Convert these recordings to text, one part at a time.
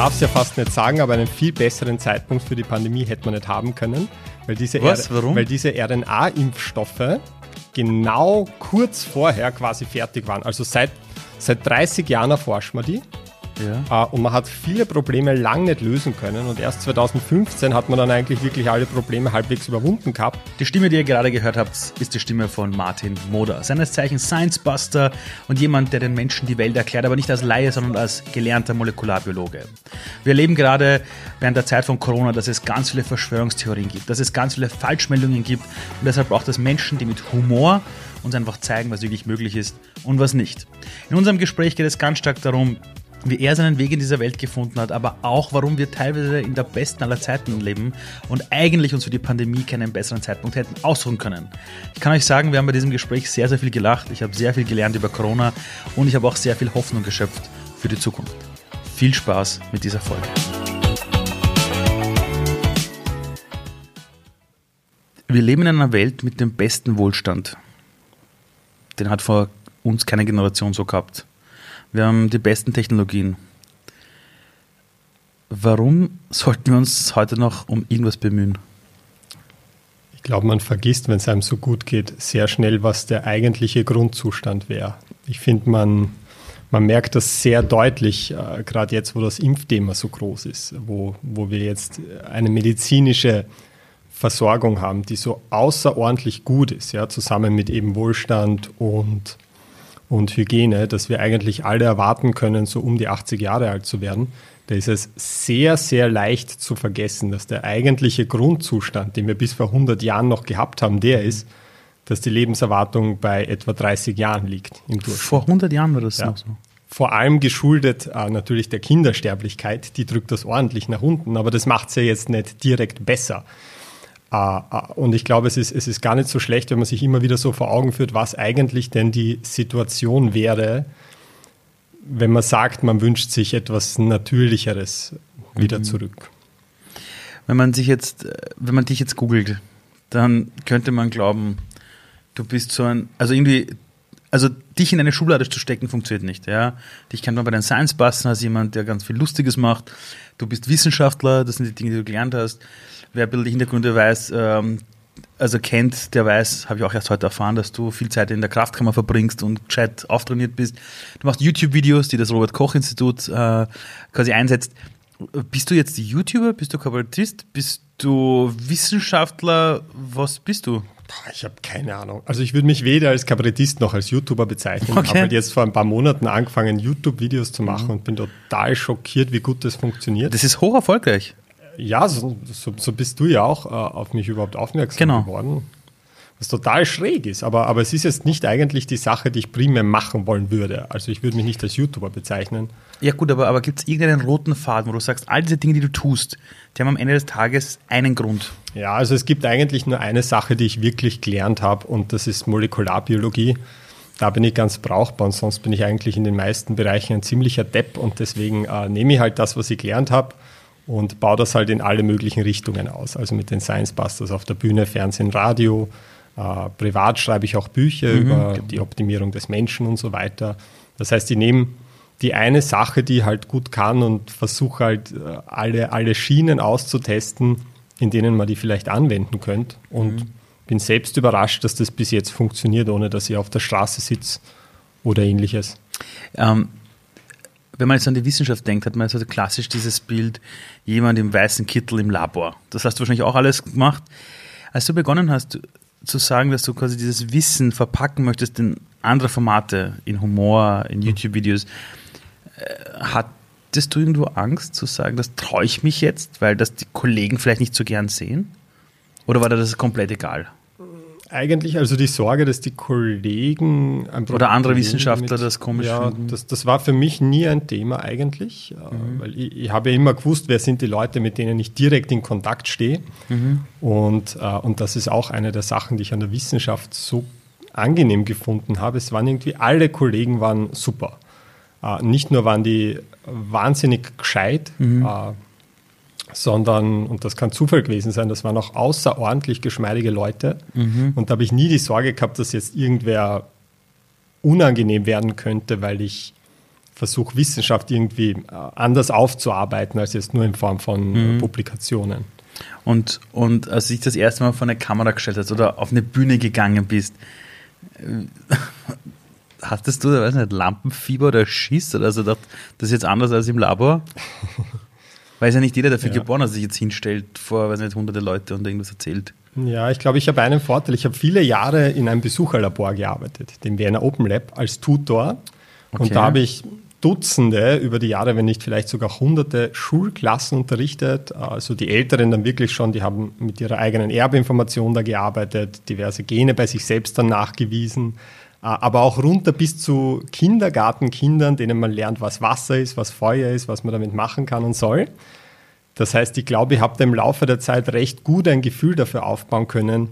darf es ja fast nicht sagen, aber einen viel besseren Zeitpunkt für die Pandemie hätte man nicht haben können, weil diese, Was? Warum? Weil diese RNA-Impfstoffe genau kurz vorher quasi fertig waren. Also seit, seit 30 Jahren erforschen wir die. Ja. Äh, und man hat viele Probleme lang nicht lösen können. Und erst 2015 hat man dann eigentlich wirklich alle Probleme halbwegs überwunden gehabt. Die Stimme, die ihr gerade gehört habt, ist die Stimme von Martin Moder. Seines Zeichens Science Buster und jemand, der den Menschen die Welt erklärt, aber nicht als Laie, sondern als gelernter Molekularbiologe. Wir erleben gerade während der Zeit von Corona, dass es ganz viele Verschwörungstheorien gibt, dass es ganz viele Falschmeldungen gibt und deshalb braucht es Menschen, die mit Humor uns einfach zeigen, was wirklich möglich ist und was nicht. In unserem Gespräch geht es ganz stark darum, wie er seinen Weg in dieser Welt gefunden hat, aber auch, warum wir teilweise in der besten aller Zeiten leben und eigentlich uns für die Pandemie keinen besseren Zeitpunkt hätten ausruhen können. Ich kann euch sagen, wir haben bei diesem Gespräch sehr, sehr viel gelacht. Ich habe sehr viel gelernt über Corona und ich habe auch sehr viel Hoffnung geschöpft für die Zukunft. Viel Spaß mit dieser Folge. Wir leben in einer Welt mit dem besten Wohlstand. Den hat vor uns keine Generation so gehabt. Wir haben die besten Technologien. Warum sollten wir uns heute noch um irgendwas bemühen? Ich glaube, man vergisst, wenn es einem so gut geht, sehr schnell, was der eigentliche Grundzustand wäre. Ich finde, man, man merkt das sehr deutlich, äh, gerade jetzt, wo das Impfthema so groß ist, wo, wo wir jetzt eine medizinische Versorgung haben, die so außerordentlich gut ist, ja, zusammen mit eben Wohlstand und und Hygiene, dass wir eigentlich alle erwarten können, so um die 80 Jahre alt zu werden, da ist es sehr, sehr leicht zu vergessen, dass der eigentliche Grundzustand, den wir bis vor 100 Jahren noch gehabt haben, der ist, dass die Lebenserwartung bei etwa 30 Jahren liegt im Durchschnitt. Vor 100 Jahren war das ja. noch so. Vor allem geschuldet äh, natürlich der Kindersterblichkeit, die drückt das ordentlich nach unten, aber das macht es ja jetzt nicht direkt besser. Ah, ah, und ich glaube, es ist, es ist gar nicht so schlecht, wenn man sich immer wieder so vor Augen führt, was eigentlich denn die Situation wäre, wenn man sagt, man wünscht sich etwas Natürlicheres wieder mhm. zurück. Wenn man sich jetzt, wenn man dich jetzt googelt, dann könnte man glauben, du bist so ein, also irgendwie, also dich in eine Schublade zu stecken funktioniert nicht, ja. Dich kennt man bei den Science Busters als jemand, der ganz viel Lustiges macht. Du bist Wissenschaftler, das sind die Dinge, die du gelernt hast wer ein bisschen die Hintergründe weiß, ähm, also kennt, der weiß, habe ich auch erst heute erfahren, dass du viel Zeit in der Kraftkammer verbringst und gescheit auftrainiert bist. Du machst YouTube-Videos, die das Robert-Koch-Institut äh, quasi einsetzt. Bist du jetzt YouTuber? Bist du Kabarettist? Bist du Wissenschaftler? Was bist du? Ich habe keine Ahnung. Also ich würde mich weder als Kabarettist noch als YouTuber bezeichnen. Okay. Ich habe halt jetzt vor ein paar Monaten angefangen, YouTube-Videos zu machen mhm. und bin total schockiert, wie gut das funktioniert. Das ist hoch erfolgreich. Ja, so, so, so, bist du ja auch äh, auf mich überhaupt aufmerksam genau. geworden. Was total schräg ist, aber, aber es ist jetzt nicht eigentlich die Sache, die ich primär machen wollen würde. Also ich würde mich nicht als YouTuber bezeichnen. Ja gut, aber, aber gibt es irgendeinen roten Faden, wo du sagst, all diese Dinge, die du tust, die haben am Ende des Tages einen Grund? Ja, also es gibt eigentlich nur eine Sache, die ich wirklich gelernt habe und das ist Molekularbiologie. Da bin ich ganz brauchbar und sonst bin ich eigentlich in den meisten Bereichen ein ziemlicher Depp und deswegen äh, nehme ich halt das, was ich gelernt habe und baue das halt in alle möglichen Richtungen aus. Also mit den Science Busters auf der Bühne, Fernsehen, Radio. Äh, privat schreibe ich auch Bücher mhm. über die Optimierung des Menschen und so weiter. Das heißt, ich nehme die eine Sache, die halt gut kann und versuche halt äh, alle, alle Schienen auszutesten, in denen man die vielleicht anwenden könnte. Und mhm. bin selbst überrascht, dass das bis jetzt funktioniert, ohne dass ich auf der Straße sitze oder ähnliches. Ähm, wenn man jetzt an die Wissenschaft denkt, hat man so klassisch dieses Bild, jemand im weißen Kittel im Labor. Das hast du wahrscheinlich auch alles gemacht. Als du begonnen hast zu sagen, dass du quasi dieses Wissen verpacken möchtest in andere Formate, in Humor, in YouTube-Videos, äh, hattest du irgendwo Angst zu sagen, das traue ich mich jetzt, weil das die Kollegen vielleicht nicht so gern sehen? Oder war dir das komplett egal? Eigentlich also die Sorge, dass die Kollegen oder andere Wissenschaftler mit, das komisch ja, finden. Das, das war für mich nie ein Thema eigentlich, äh, mhm. weil ich, ich, habe ja immer gewusst, wer sind die Leute, mit denen ich direkt in Kontakt stehe. Mhm. Und, äh, und das ist auch eine der Sachen, die ich an der Wissenschaft so angenehm gefunden habe. Es waren irgendwie alle Kollegen waren super. Äh, nicht nur waren die wahnsinnig gescheit. Mhm sondern, und das kann Zufall gewesen sein, das waren auch außerordentlich geschmeidige Leute. Mhm. Und da habe ich nie die Sorge gehabt, dass jetzt irgendwer unangenehm werden könnte, weil ich versuche Wissenschaft irgendwie äh, anders aufzuarbeiten als jetzt nur in Form von mhm. Publikationen. Und, und als du dich das erste Mal vor eine Kamera gestellt hast oder auf eine Bühne gegangen bist, hattest du, weiß nicht, Lampenfieber oder Schiss oder also das ist jetzt anders als im Labor? Weil ja nicht jeder dafür ja. geboren, dass sich jetzt hinstellt vor, weiß nicht, hunderte Leute und irgendwas erzählt. Ja, ich glaube, ich habe einen Vorteil. Ich habe viele Jahre in einem Besucherlabor gearbeitet, dem Vienna Open Lab, als Tutor. Okay. Und da habe ich Dutzende über die Jahre, wenn nicht vielleicht sogar hunderte Schulklassen unterrichtet. Also die Älteren dann wirklich schon, die haben mit ihrer eigenen Erbinformation da gearbeitet, diverse Gene bei sich selbst dann nachgewiesen. Aber auch runter bis zu Kindergartenkindern, denen man lernt, was Wasser ist, was Feuer ist, was man damit machen kann und soll. Das heißt, ich glaube, ich habe da im Laufe der Zeit recht gut ein Gefühl dafür aufbauen können,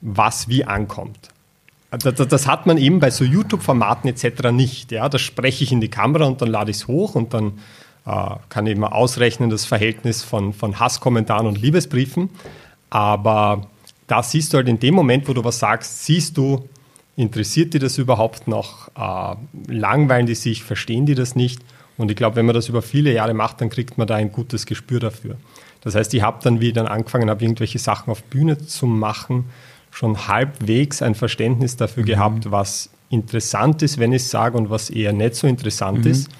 was wie ankommt. Das, das hat man eben bei so YouTube-Formaten etc. nicht. Ja? Da spreche ich in die Kamera und dann lade ich es hoch und dann äh, kann ich mal ausrechnen das Verhältnis von, von Hasskommentaren und Liebesbriefen. Aber da siehst du halt in dem Moment, wo du was sagst, siehst du, interessiert die das überhaupt noch? Äh, langweilen die sich? Verstehen die das nicht? Und ich glaube, wenn man das über viele Jahre macht, dann kriegt man da ein gutes Gespür dafür. Das heißt, ich habe dann, wie ich dann angefangen habe, irgendwelche Sachen auf Bühne zu machen, schon halbwegs ein Verständnis dafür mhm. gehabt, was interessant ist, wenn ich es sage, und was eher nicht so interessant mhm. ist.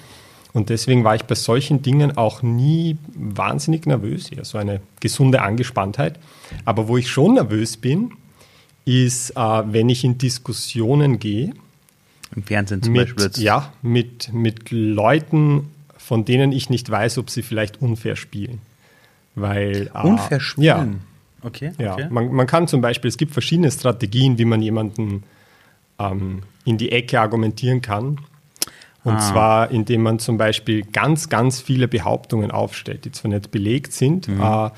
Und deswegen war ich bei solchen Dingen auch nie wahnsinnig nervös, eher so eine gesunde Angespanntheit. Aber wo ich schon nervös bin, ist, äh, wenn ich in Diskussionen gehe. Im Fernsehen zum mit, Beispiel. Jetzt. Ja, mit, mit Leuten, von denen ich nicht weiß, ob sie vielleicht unfair spielen. Weil, äh, unfair spielen? Ja. Okay. Ja, Man, man, kann zum Beispiel, es gibt verschiedene Strategien, wie man jemanden ähm, in die Ecke argumentieren kann. Und ah. zwar, indem man zum Beispiel ganz, ganz viele Behauptungen aufstellt, die zwar nicht belegt sind, mhm. äh,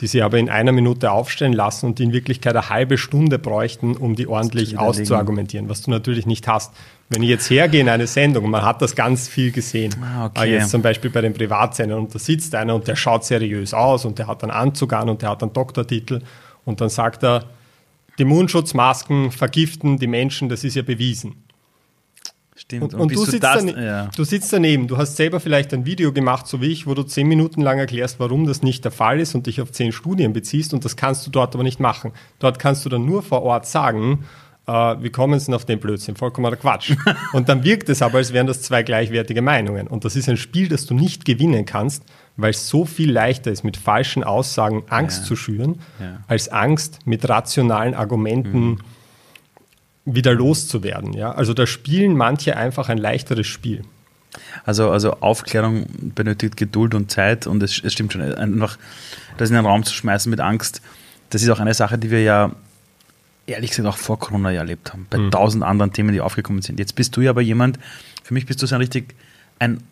die sie aber in einer Minute aufstellen lassen und die in Wirklichkeit eine halbe Stunde bräuchten, um die ordentlich auszuargumentieren, was du natürlich nicht hast. Wenn ich jetzt hergehe in eine Sendung und man hat das ganz viel gesehen, ah, okay. jetzt zum Beispiel bei den Privatsendern und da sitzt einer und der schaut seriös aus und der hat einen Anzug an und der hat einen Doktortitel und dann sagt er, die Mundschutzmasken vergiften die Menschen, das ist ja bewiesen. Stimmt. Und, und, du, sitzt das, ja. du sitzt daneben, du hast selber vielleicht ein Video gemacht, so wie ich, wo du zehn Minuten lang erklärst, warum das nicht der Fall ist und dich auf zehn Studien beziehst und das kannst du dort aber nicht machen. Dort kannst du dann nur vor Ort sagen, äh, wie kommen sie denn auf den Blödsinn? Vollkommener Quatsch. und dann wirkt es aber, als wären das zwei gleichwertige Meinungen. Und das ist ein Spiel, das du nicht gewinnen kannst, weil es so viel leichter ist, mit falschen Aussagen Angst ja. zu schüren, ja. als Angst mit rationalen Argumenten mhm wieder loszuwerden. Ja? Also da spielen manche einfach ein leichteres Spiel. Also, also Aufklärung benötigt Geduld und Zeit und es, es stimmt schon, einfach das in den Raum zu schmeißen mit Angst, das ist auch eine Sache, die wir ja ehrlich gesagt auch vor Corona ja erlebt haben, bei mhm. tausend anderen Themen, die aufgekommen sind. Jetzt bist du ja aber jemand, für mich bist du so ein richtig ein,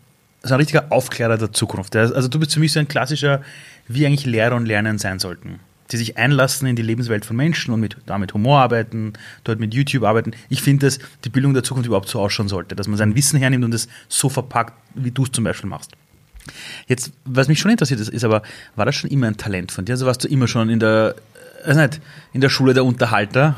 so ein richtiger Aufklärer der Zukunft. Also du bist für mich so ein klassischer, wie eigentlich Lehrer und Lernen sein sollten die sich einlassen in die Lebenswelt von Menschen und mit, damit Humor arbeiten, dort mit YouTube arbeiten. Ich finde, dass die Bildung der Zukunft überhaupt so ausschauen sollte, dass man sein Wissen hernimmt und es so verpackt, wie du es zum Beispiel machst. Jetzt, was mich schon interessiert ist, ist aber, war das schon immer ein Talent von dir? Also warst du immer schon in der, also nicht, in der Schule der Unterhalter?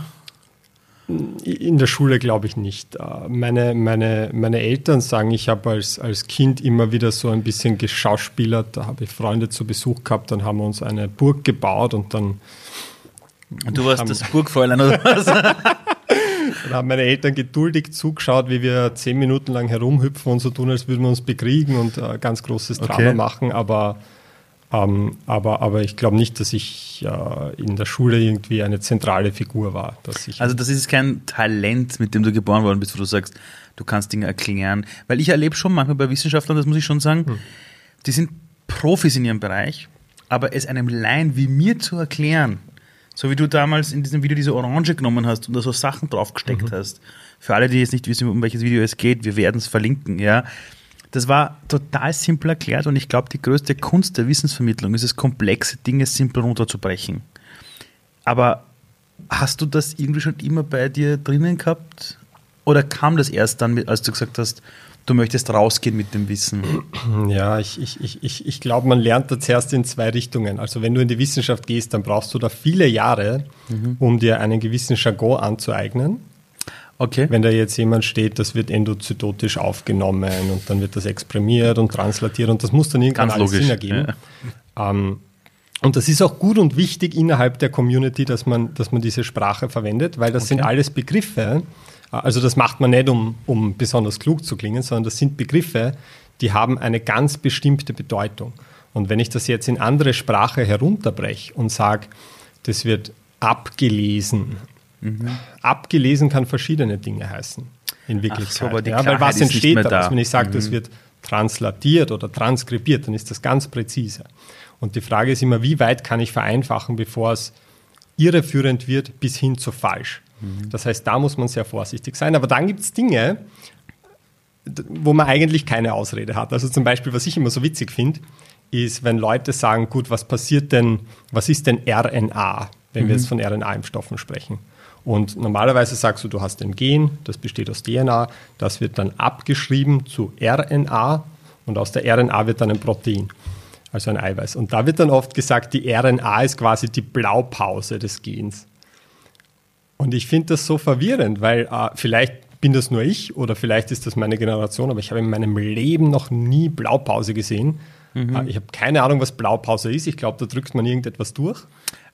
In der Schule glaube ich nicht. Äh, meine, meine, meine Eltern sagen, ich habe als, als Kind immer wieder so ein bisschen geschauspielert. Da habe ich Freunde zu Besuch gehabt, dann haben wir uns eine Burg gebaut und dann. Und du warst das Burgfräulein oder was? dann haben meine Eltern geduldig zugeschaut, wie wir zehn Minuten lang herumhüpfen und so tun, als würden wir uns bekriegen und äh, ganz großes Drama okay. machen. Aber ähm, aber, aber ich glaube nicht, dass ich äh, in der Schule irgendwie eine zentrale Figur war. also das ist kein Talent, mit dem du geboren worden bist, wo du sagst, du kannst Dinge erklären. Weil ich erlebe schon manchmal bei Wissenschaftlern, das muss ich schon sagen, hm. die sind Profis in ihrem Bereich, aber es einem Laien wie mir zu erklären, so wie du damals in diesem Video diese Orange genommen hast und da so Sachen draufgesteckt mhm. hast. Für alle, die jetzt nicht wissen, um welches Video es geht, wir werden es verlinken, ja das war total simpel erklärt und ich glaube, die größte Kunst der Wissensvermittlung ist es, komplexe Dinge simpel runterzubrechen. Aber hast du das irgendwie schon immer bei dir drinnen gehabt? Oder kam das erst dann, als du gesagt hast, du möchtest rausgehen mit dem Wissen? Ja, ich, ich, ich, ich glaube, man lernt da zuerst in zwei Richtungen. Also wenn du in die Wissenschaft gehst, dann brauchst du da viele Jahre, mhm. um dir einen gewissen Jargon anzueignen. Okay. Wenn da jetzt jemand steht, das wird endozytotisch aufgenommen und dann wird das exprimiert und translatiert und das muss dann irgendwann Ganz alles Sinn ergeben. Ja. Ähm, und das ist auch gut und wichtig innerhalb der Community, dass man, dass man diese Sprache verwendet, weil das okay. sind alles Begriffe. Also das macht man nicht, um, um besonders klug zu klingen, sondern das sind Begriffe, die haben eine ganz bestimmte Bedeutung. Und wenn ich das jetzt in andere Sprache herunterbreche und sage, das wird abgelesen Mhm. Abgelesen kann verschiedene Dinge heißen, in Wirklichkeit. So, aber ja, weil was entsteht daraus? Da. Wenn ich sage, mhm. das wird translatiert oder transkribiert, dann ist das ganz präzise. Und die Frage ist immer, wie weit kann ich vereinfachen, bevor es irreführend wird, bis hin zu falsch. Mhm. Das heißt, da muss man sehr vorsichtig sein. Aber dann gibt es Dinge, wo man eigentlich keine Ausrede hat. Also zum Beispiel, was ich immer so witzig finde, ist, wenn Leute sagen, gut, was passiert denn, was ist denn RNA, wenn mhm. wir jetzt von RNA-Impfstoffen sprechen? Und normalerweise sagst du, du hast ein Gen, das besteht aus DNA, das wird dann abgeschrieben zu RNA und aus der RNA wird dann ein Protein, also ein Eiweiß. Und da wird dann oft gesagt, die RNA ist quasi die Blaupause des Gens. Und ich finde das so verwirrend, weil äh, vielleicht bin das nur ich oder vielleicht ist das meine Generation, aber ich habe in meinem Leben noch nie Blaupause gesehen. Mhm. Äh, ich habe keine Ahnung, was Blaupause ist. Ich glaube, da drückt man irgendetwas durch.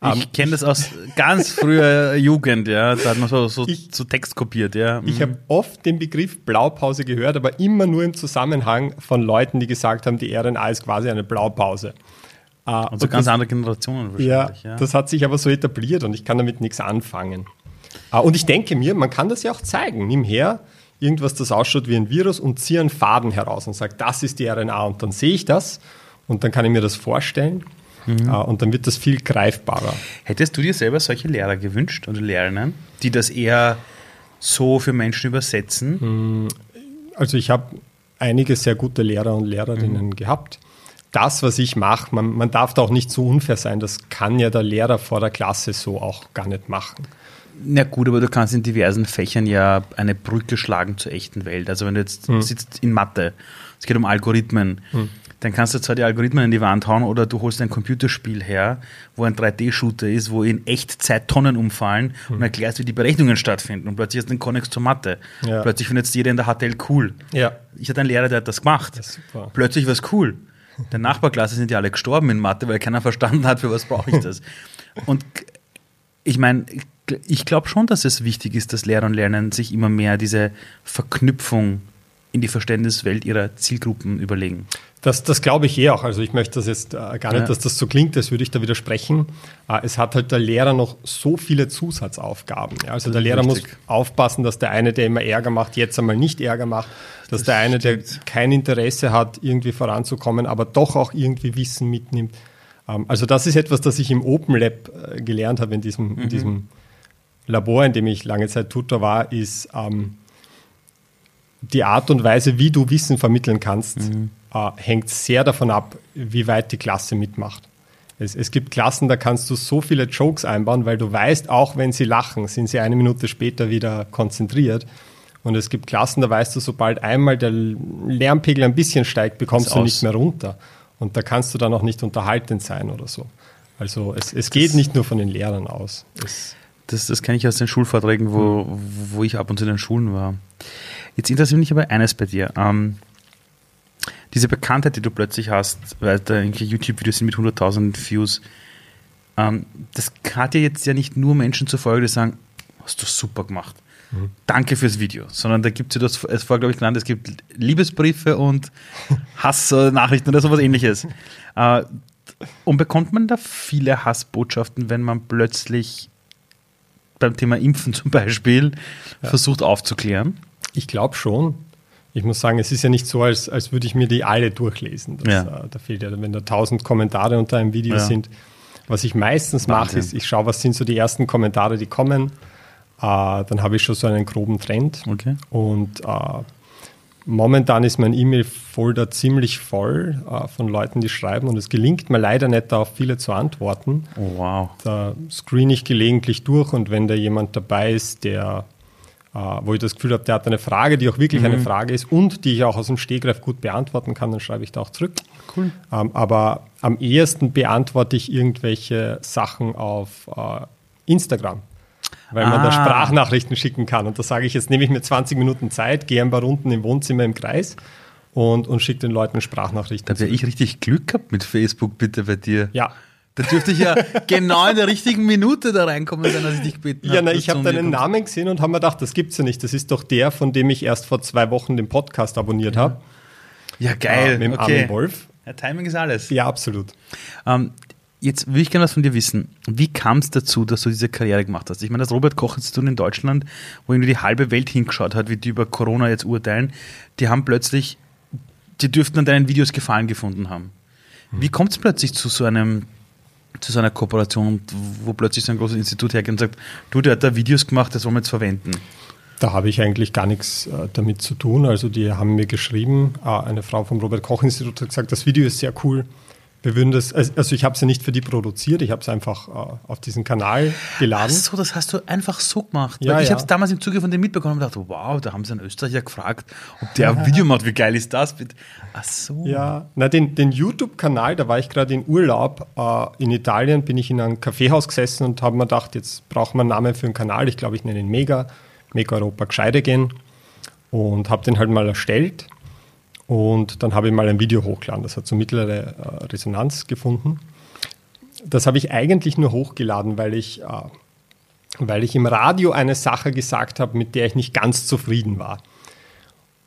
Ich um, ähm, kenne das aus ganz früher Jugend, ja. Da hat man so, so, ich, so Text kopiert, ja. Mhm. Ich habe oft den Begriff Blaupause gehört, aber immer nur im Zusammenhang von Leuten, die gesagt haben, die RNA ist quasi eine Blaupause. Uh, also ganz das, andere Generationen wahrscheinlich. Ja, ja, das hat sich aber so etabliert und ich kann damit nichts anfangen. Uh, und ich denke mir, man kann das ja auch zeigen. Nimm her irgendwas, das ausschaut wie ein Virus und ziehe einen Faden heraus und sage, das ist die RNA und dann sehe ich das und dann kann ich mir das vorstellen Mhm. Äh, und dann wird das viel greifbarer. Hättest du dir selber solche Lehrer gewünscht oder Lehrerinnen, die das eher so für Menschen übersetzen? Mhm. Also ich habe einige sehr gute Lehrer und Lehrerinnen mhm. gehabt. Das, was ich mache, man, man darf da auch nicht so unfair sein, das kann ja der Lehrer vor der Klasse so auch gar nicht machen. Na gut, aber du kannst in diversen Fächern ja eine Brücke schlagen zur echten Welt. Also wenn du jetzt hm. sitzt in Mathe, es geht um Algorithmen, hm dann kannst du zwar die Algorithmen in die Wand hauen oder du holst ein Computerspiel her, wo ein 3D-Shooter ist, wo in Echtzeit Tonnen umfallen mhm. und erklärst, wie die Berechnungen stattfinden. Und plötzlich hast du einen Konnex zur Mathe. Ja. Plötzlich findet jeder in der HTL cool. Ja. Ich hatte einen Lehrer, der hat das gemacht. Das plötzlich war es cool. Der Nachbarklasse sind ja alle gestorben in Mathe, weil keiner verstanden hat, für was brauche ich das. Und ich meine, ich glaube schon, dass es wichtig ist, dass Lehrer und Lernen sich immer mehr diese Verknüpfung in die Verständniswelt ihrer Zielgruppen überlegen. Das, das glaube ich eh auch. Also ich möchte das jetzt äh, gar nicht, ja. dass das so klingt, als würde ich da widersprechen. Äh, es hat halt der Lehrer noch so viele Zusatzaufgaben. Ja? Also der Lehrer richtig. muss aufpassen, dass der eine, der immer Ärger macht, jetzt einmal nicht Ärger macht. Dass das der eine, stimmt. der kein Interesse hat, irgendwie voranzukommen, aber doch auch irgendwie Wissen mitnimmt. Ähm, also das ist etwas, das ich im Open Lab äh, gelernt habe, in diesem, mhm. in diesem Labor, in dem ich lange Zeit Tutor war, ist ähm, die Art und Weise, wie du Wissen vermitteln kannst. Mhm äh, hängt sehr davon ab, wie weit die Klasse mitmacht. Es, es, gibt Klassen, da kannst du so viele Jokes einbauen, weil du weißt, auch wenn sie lachen, sind sie eine Minute später wieder konzentriert. Und es gibt Klassen, da weißt du, sobald einmal der Lärmpegel ein bisschen steigt, bekommst du aus. nicht mehr runter. Und da kannst du dann auch nicht unterhaltend sein oder so. Also es, es geht nicht nur von den Lehrern aus. Es das, das kenne ich aus den Schulvorträgen, wo, hm. wo ich ab und zu in den Schulen war. Jetzt interessiert mich aber eines bei dir. Ähm, diese Bekanntheit, die du plötzlich hast, weil da YouTube-Videos sind mit 100.000 Views, ähm, das hat ja jetzt ja nicht nur Menschen zur Folge, die sagen, hast du super gemacht. Mhm. Danke fürs Video. Sondern da gibt es ja das, es vorher, glaube ich, genannt, es gibt Liebesbriefe und Hassnachrichten oder sowas ähnliches. Äh, und bekommt man da viele Hassbotschaften, wenn man plötzlich beim Thema Impfen zum Beispiel ja. versucht aufzuklären? Ich glaube schon ich muss sagen, es ist ja nicht so, als, als würde ich mir die alle durchlesen. Das, ja. äh, da fehlt ja, wenn da tausend Kommentare unter einem Video ja. sind. Was ich meistens mache, ist, ich schaue, was sind so die ersten Kommentare, die kommen. Äh, dann habe ich schon so einen groben Trend. Okay. Und äh, momentan ist mein E-Mail-Folder ziemlich voll äh, von Leuten, die schreiben. Und es gelingt mir leider nicht, da auf viele zu antworten. Oh, wow. Da screen ich gelegentlich durch und wenn da jemand dabei ist, der wo ich das Gefühl habe, der hat eine Frage, die auch wirklich mhm. eine Frage ist und die ich auch aus dem Stegreif gut beantworten kann, dann schreibe ich da auch zurück. Cool. Ähm, aber am ehesten beantworte ich irgendwelche Sachen auf äh, Instagram. Weil man da Sprachnachrichten schicken kann. Und da sage ich, jetzt nehme ich mir 20 Minuten Zeit, gehe ein paar Runden im Wohnzimmer im Kreis und, und schicke den Leuten Sprachnachrichten. Da wäre ich richtig Glück gehabt mit Facebook, bitte bei dir. Ja. Da dürfte ich ja genau in der richtigen Minute da reinkommen sein, als ich dich gebeten Ja, na, ich habe deinen Namen gesehen und habe mir gedacht, das gibt's ja nicht. Das ist doch der, von dem ich erst vor zwei Wochen den Podcast abonniert ja. habe. Ja, geil. Äh, mit dem okay. Armin Wolf. Ja, Timing ist alles. Ja, absolut. Ähm, jetzt würde ich gerne was von dir wissen. Wie kam es dazu, dass du diese Karriere gemacht hast? Ich meine, das Robert-Koch-Institut in Deutschland, wo irgendwie die halbe Welt hingeschaut hat, wie die über Corona jetzt urteilen, die haben plötzlich, die dürften an deinen Videos Gefallen gefunden haben. Wie kommt es plötzlich zu so einem zu so einer Kooperation, wo plötzlich so ein großes Institut hergeht und sagt, du, der hat da Videos gemacht, das wollen wir jetzt verwenden? Da habe ich eigentlich gar nichts äh, damit zu tun. Also die haben mir geschrieben, äh, eine Frau vom Robert Koch Institut hat gesagt, das Video ist sehr cool wir würden das, also ich habe es ja nicht für die produziert, ich habe es einfach äh, auf diesen Kanal geladen. Ach so, das hast du einfach so gemacht. Ja, ich ja. habe es damals im Zuge von dem mitbekommen und dachte, wow, da haben sie einen Österreicher gefragt, ob der ein Video macht. Wie geil ist das? Ach so. Ja, na, den, den YouTube-Kanal, da war ich gerade in Urlaub äh, in Italien, bin ich in einem Kaffeehaus gesessen und habe mir gedacht, jetzt brauchen wir einen Namen für einen Kanal. Ich glaube, ich nenne ihn Mega, Mega Europa Gescheide gehen und habe den halt mal erstellt und dann habe ich mal ein Video hochgeladen. Das hat so mittlere äh, Resonanz gefunden. Das habe ich eigentlich nur hochgeladen, weil ich, äh, weil ich im Radio eine Sache gesagt habe, mit der ich nicht ganz zufrieden war.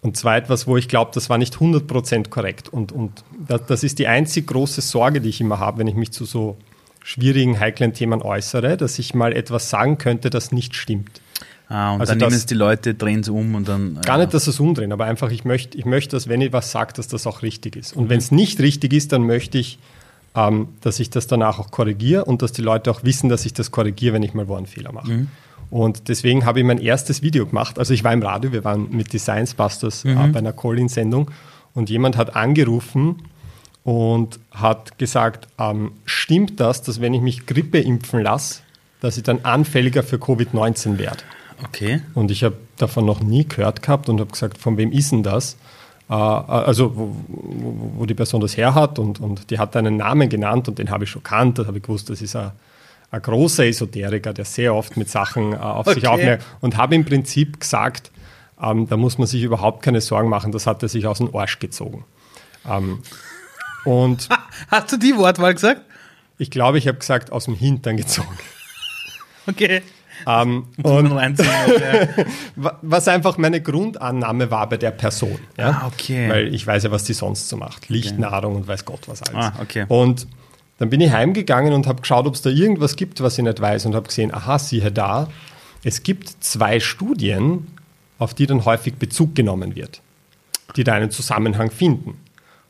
Und zwar etwas, wo ich glaube, das war nicht 100% korrekt. Und, und das, das ist die einzig große Sorge, die ich immer habe, wenn ich mich zu so schwierigen, heiklen Themen äußere, dass ich mal etwas sagen könnte, das nicht stimmt. Ah, und also dann nehmen es die Leute, drehen es um und dann. Ja. Gar nicht, dass sie es umdrehen, aber einfach, ich möchte, ich möchte, dass wenn ich was sage, dass das auch richtig ist. Und mhm. wenn es nicht richtig ist, dann möchte ich, ähm, dass ich das danach auch korrigiere und dass die Leute auch wissen, dass ich das korrigiere, wenn ich mal wo einen Fehler mache. Mhm. Und deswegen habe ich mein erstes Video gemacht. Also ich war im Radio, wir waren mit Designs Busters äh, mhm. äh, bei einer Call-In-Sendung und jemand hat angerufen und hat gesagt, ähm, stimmt das, dass wenn ich mich Grippe impfen lasse, dass ich dann anfälliger für Covid-19 werde? Okay. Und ich habe davon noch nie gehört gehabt und habe gesagt, von wem ist denn das? Äh, also wo, wo, wo, die Person das her hat und, und die hat einen Namen genannt und den habe ich schon kannt. Da habe ich gewusst, das ist ein, ein großer Esoteriker, der sehr oft mit Sachen äh, auf okay. sich aufmerkt und habe im Prinzip gesagt, ähm, da muss man sich überhaupt keine Sorgen machen, das hat er sich aus dem Arsch gezogen. Ähm, und Hast du die Wortwahl gesagt? Ich glaube, ich habe gesagt, aus dem Hintern gezogen. Okay. Ähm, und was einfach meine Grundannahme war bei der Person. Ja? Ah, okay. Weil ich weiß ja, was die sonst so macht. Licht, okay. Nahrung und weiß Gott was alles. Ah, okay. Und dann bin ich heimgegangen und habe geschaut, ob es da irgendwas gibt, was ich nicht weiß und habe gesehen, aha, siehe da, es gibt zwei Studien, auf die dann häufig Bezug genommen wird, die da einen Zusammenhang finden.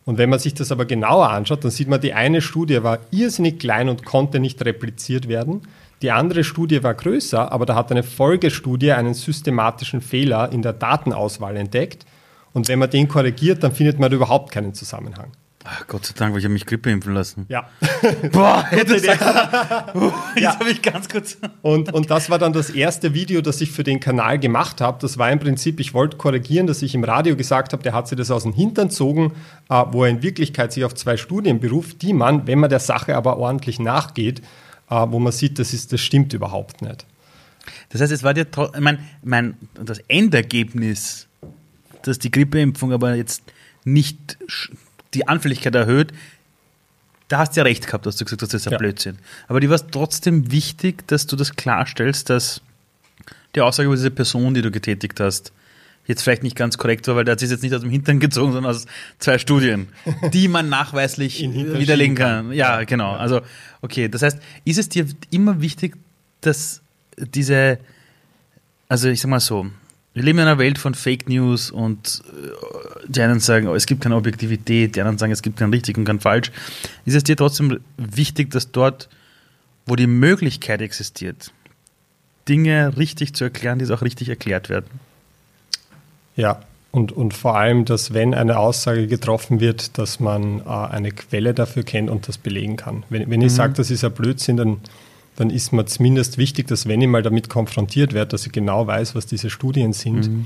Und wenn man sich das aber genauer anschaut, dann sieht man, die eine Studie war irrsinnig klein und konnte nicht repliziert werden. Die andere Studie war größer, aber da hat eine Folgestudie einen systematischen Fehler in der Datenauswahl entdeckt. Und wenn man den korrigiert, dann findet man überhaupt keinen Zusammenhang. Ach, Gott sei Dank, weil ich habe mich Grippe impfen lassen. Ja. Boah, hätte ich jetzt ja. habe ich ganz kurz. Und, und das war dann das erste Video, das ich für den Kanal gemacht habe. Das war im Prinzip, ich wollte korrigieren, dass ich im Radio gesagt habe, der hat sich das aus dem Hintern gezogen, äh, wo er in Wirklichkeit sich auf zwei Studien beruft, die man, wenn man der Sache aber ordentlich nachgeht, wo man sieht, das, ist, das stimmt überhaupt nicht. Das heißt, es war dir, ich mein, mein, das Endergebnis, dass die Grippeimpfung aber jetzt nicht die Anfälligkeit erhöht, da hast du ja recht gehabt, dass du gesagt hast, das ist ein ja. Blödsinn. Aber dir war es trotzdem wichtig, dass du das klarstellst, dass die Aussage über diese Person, die du getätigt hast, jetzt vielleicht nicht ganz korrekt war, weil der hat sich jetzt nicht aus dem Hintern gezogen, sondern aus zwei Studien, die man nachweislich widerlegen kann. Ja, genau. Also, okay. Das heißt, ist es dir immer wichtig, dass diese, also ich sag mal so, wir leben in einer Welt von Fake News und äh, die einen sagen, oh, es gibt keine Objektivität, die anderen sagen, es gibt kein richtig und kein falsch. Ist es dir trotzdem wichtig, dass dort, wo die Möglichkeit existiert, Dinge richtig zu erklären, die auch richtig erklärt werden? Ja, und, und vor allem, dass wenn eine Aussage getroffen wird, dass man äh, eine Quelle dafür kennt und das belegen kann. Wenn, wenn ich mhm. sage, das ist ein Blödsinn, dann, dann ist mir zumindest wichtig, dass wenn ich mal damit konfrontiert werde, dass ich genau weiß, was diese Studien sind. Mhm.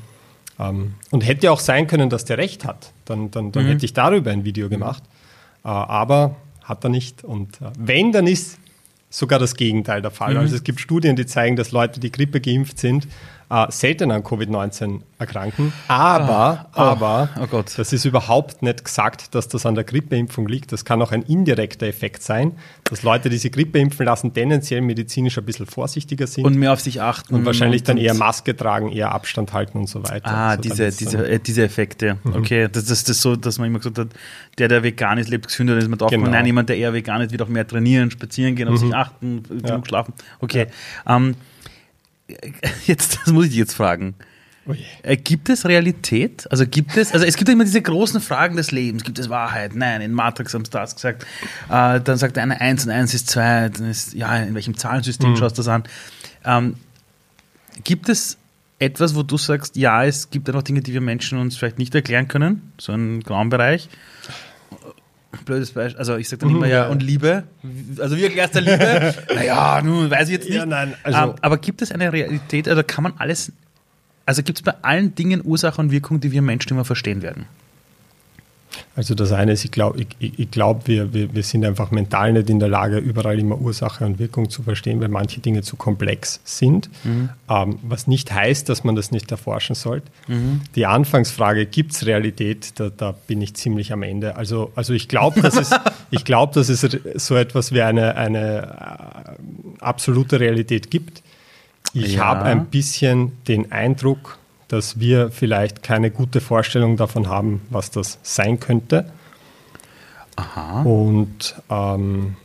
Ähm, und hätte auch sein können, dass der recht hat. Dann, dann, dann mhm. hätte ich darüber ein Video gemacht. Äh, aber hat er nicht. Und äh, wenn, dann ist sogar das Gegenteil der Fall. Mhm. Also es gibt Studien, die zeigen, dass Leute, die Grippe geimpft sind, äh, selten an Covid-19 erkranken. Aber, oh, aber, oh das ist überhaupt nicht gesagt, dass das an der Grippeimpfung liegt. Das kann auch ein indirekter Effekt sein, dass Leute, die sich Grippe impfen lassen, tendenziell medizinisch ein bisschen vorsichtiger sind. Und mehr auf sich achten. Und wahrscheinlich und dann eher Maske tragen, eher Abstand halten und so weiter. Ah, also diese, diese, äh, diese Effekte. Mhm. Okay, das, das, das so, dass man immer gesagt hat, der, der vegan ist, lebt gesünder. Dann ist man drauf genau. nein, jemand, der eher vegan ist, wird auch mehr trainieren, spazieren gehen, auf mhm. sich achten, genug ja. schlafen. Okay. Ja. Ähm, jetzt, das muss ich jetzt fragen. Oh äh, gibt es Realität? Also gibt es, also es gibt ja immer diese großen Fragen des Lebens. Gibt es Wahrheit? Nein, in Matrix haben sie das gesagt. Äh, dann sagt einer 1 und 1 ist 2, dann ist, ja, in welchem Zahlensystem mhm. schaust du das an? Ähm, gibt es etwas, wo du sagst, ja, es gibt einfach Dinge, die wir Menschen uns vielleicht nicht erklären können, so ein grauen Bereich? Blödes Beispiel. Also ich sage dann mhm, immer ja, und Liebe. Also wie erklärst du Liebe? naja, nun weiß ich jetzt nicht. Ja, nein, also ähm, aber gibt es eine Realität, also kann man alles, also gibt es bei allen Dingen Ursache und Wirkung, die wir Menschen immer verstehen werden? Also das eine ist, ich glaube, ich, ich glaub, wir, wir, wir sind einfach mental nicht in der Lage, überall immer Ursache und Wirkung zu verstehen, weil manche Dinge zu komplex sind. Mhm. Ähm, was nicht heißt, dass man das nicht erforschen sollte. Mhm. Die Anfangsfrage, gibt es Realität, da, da, bin ich ziemlich am Ende. Also, also ich glaube, dass, es, glaub, dass es so etwas wie eine, eine äh, absolute Realität gibt. Ich ja. habe ein bisschen den Eindruck, dass wir vielleicht keine gute Vorstellung davon haben, was das sein könnte. Aha. Und ähm,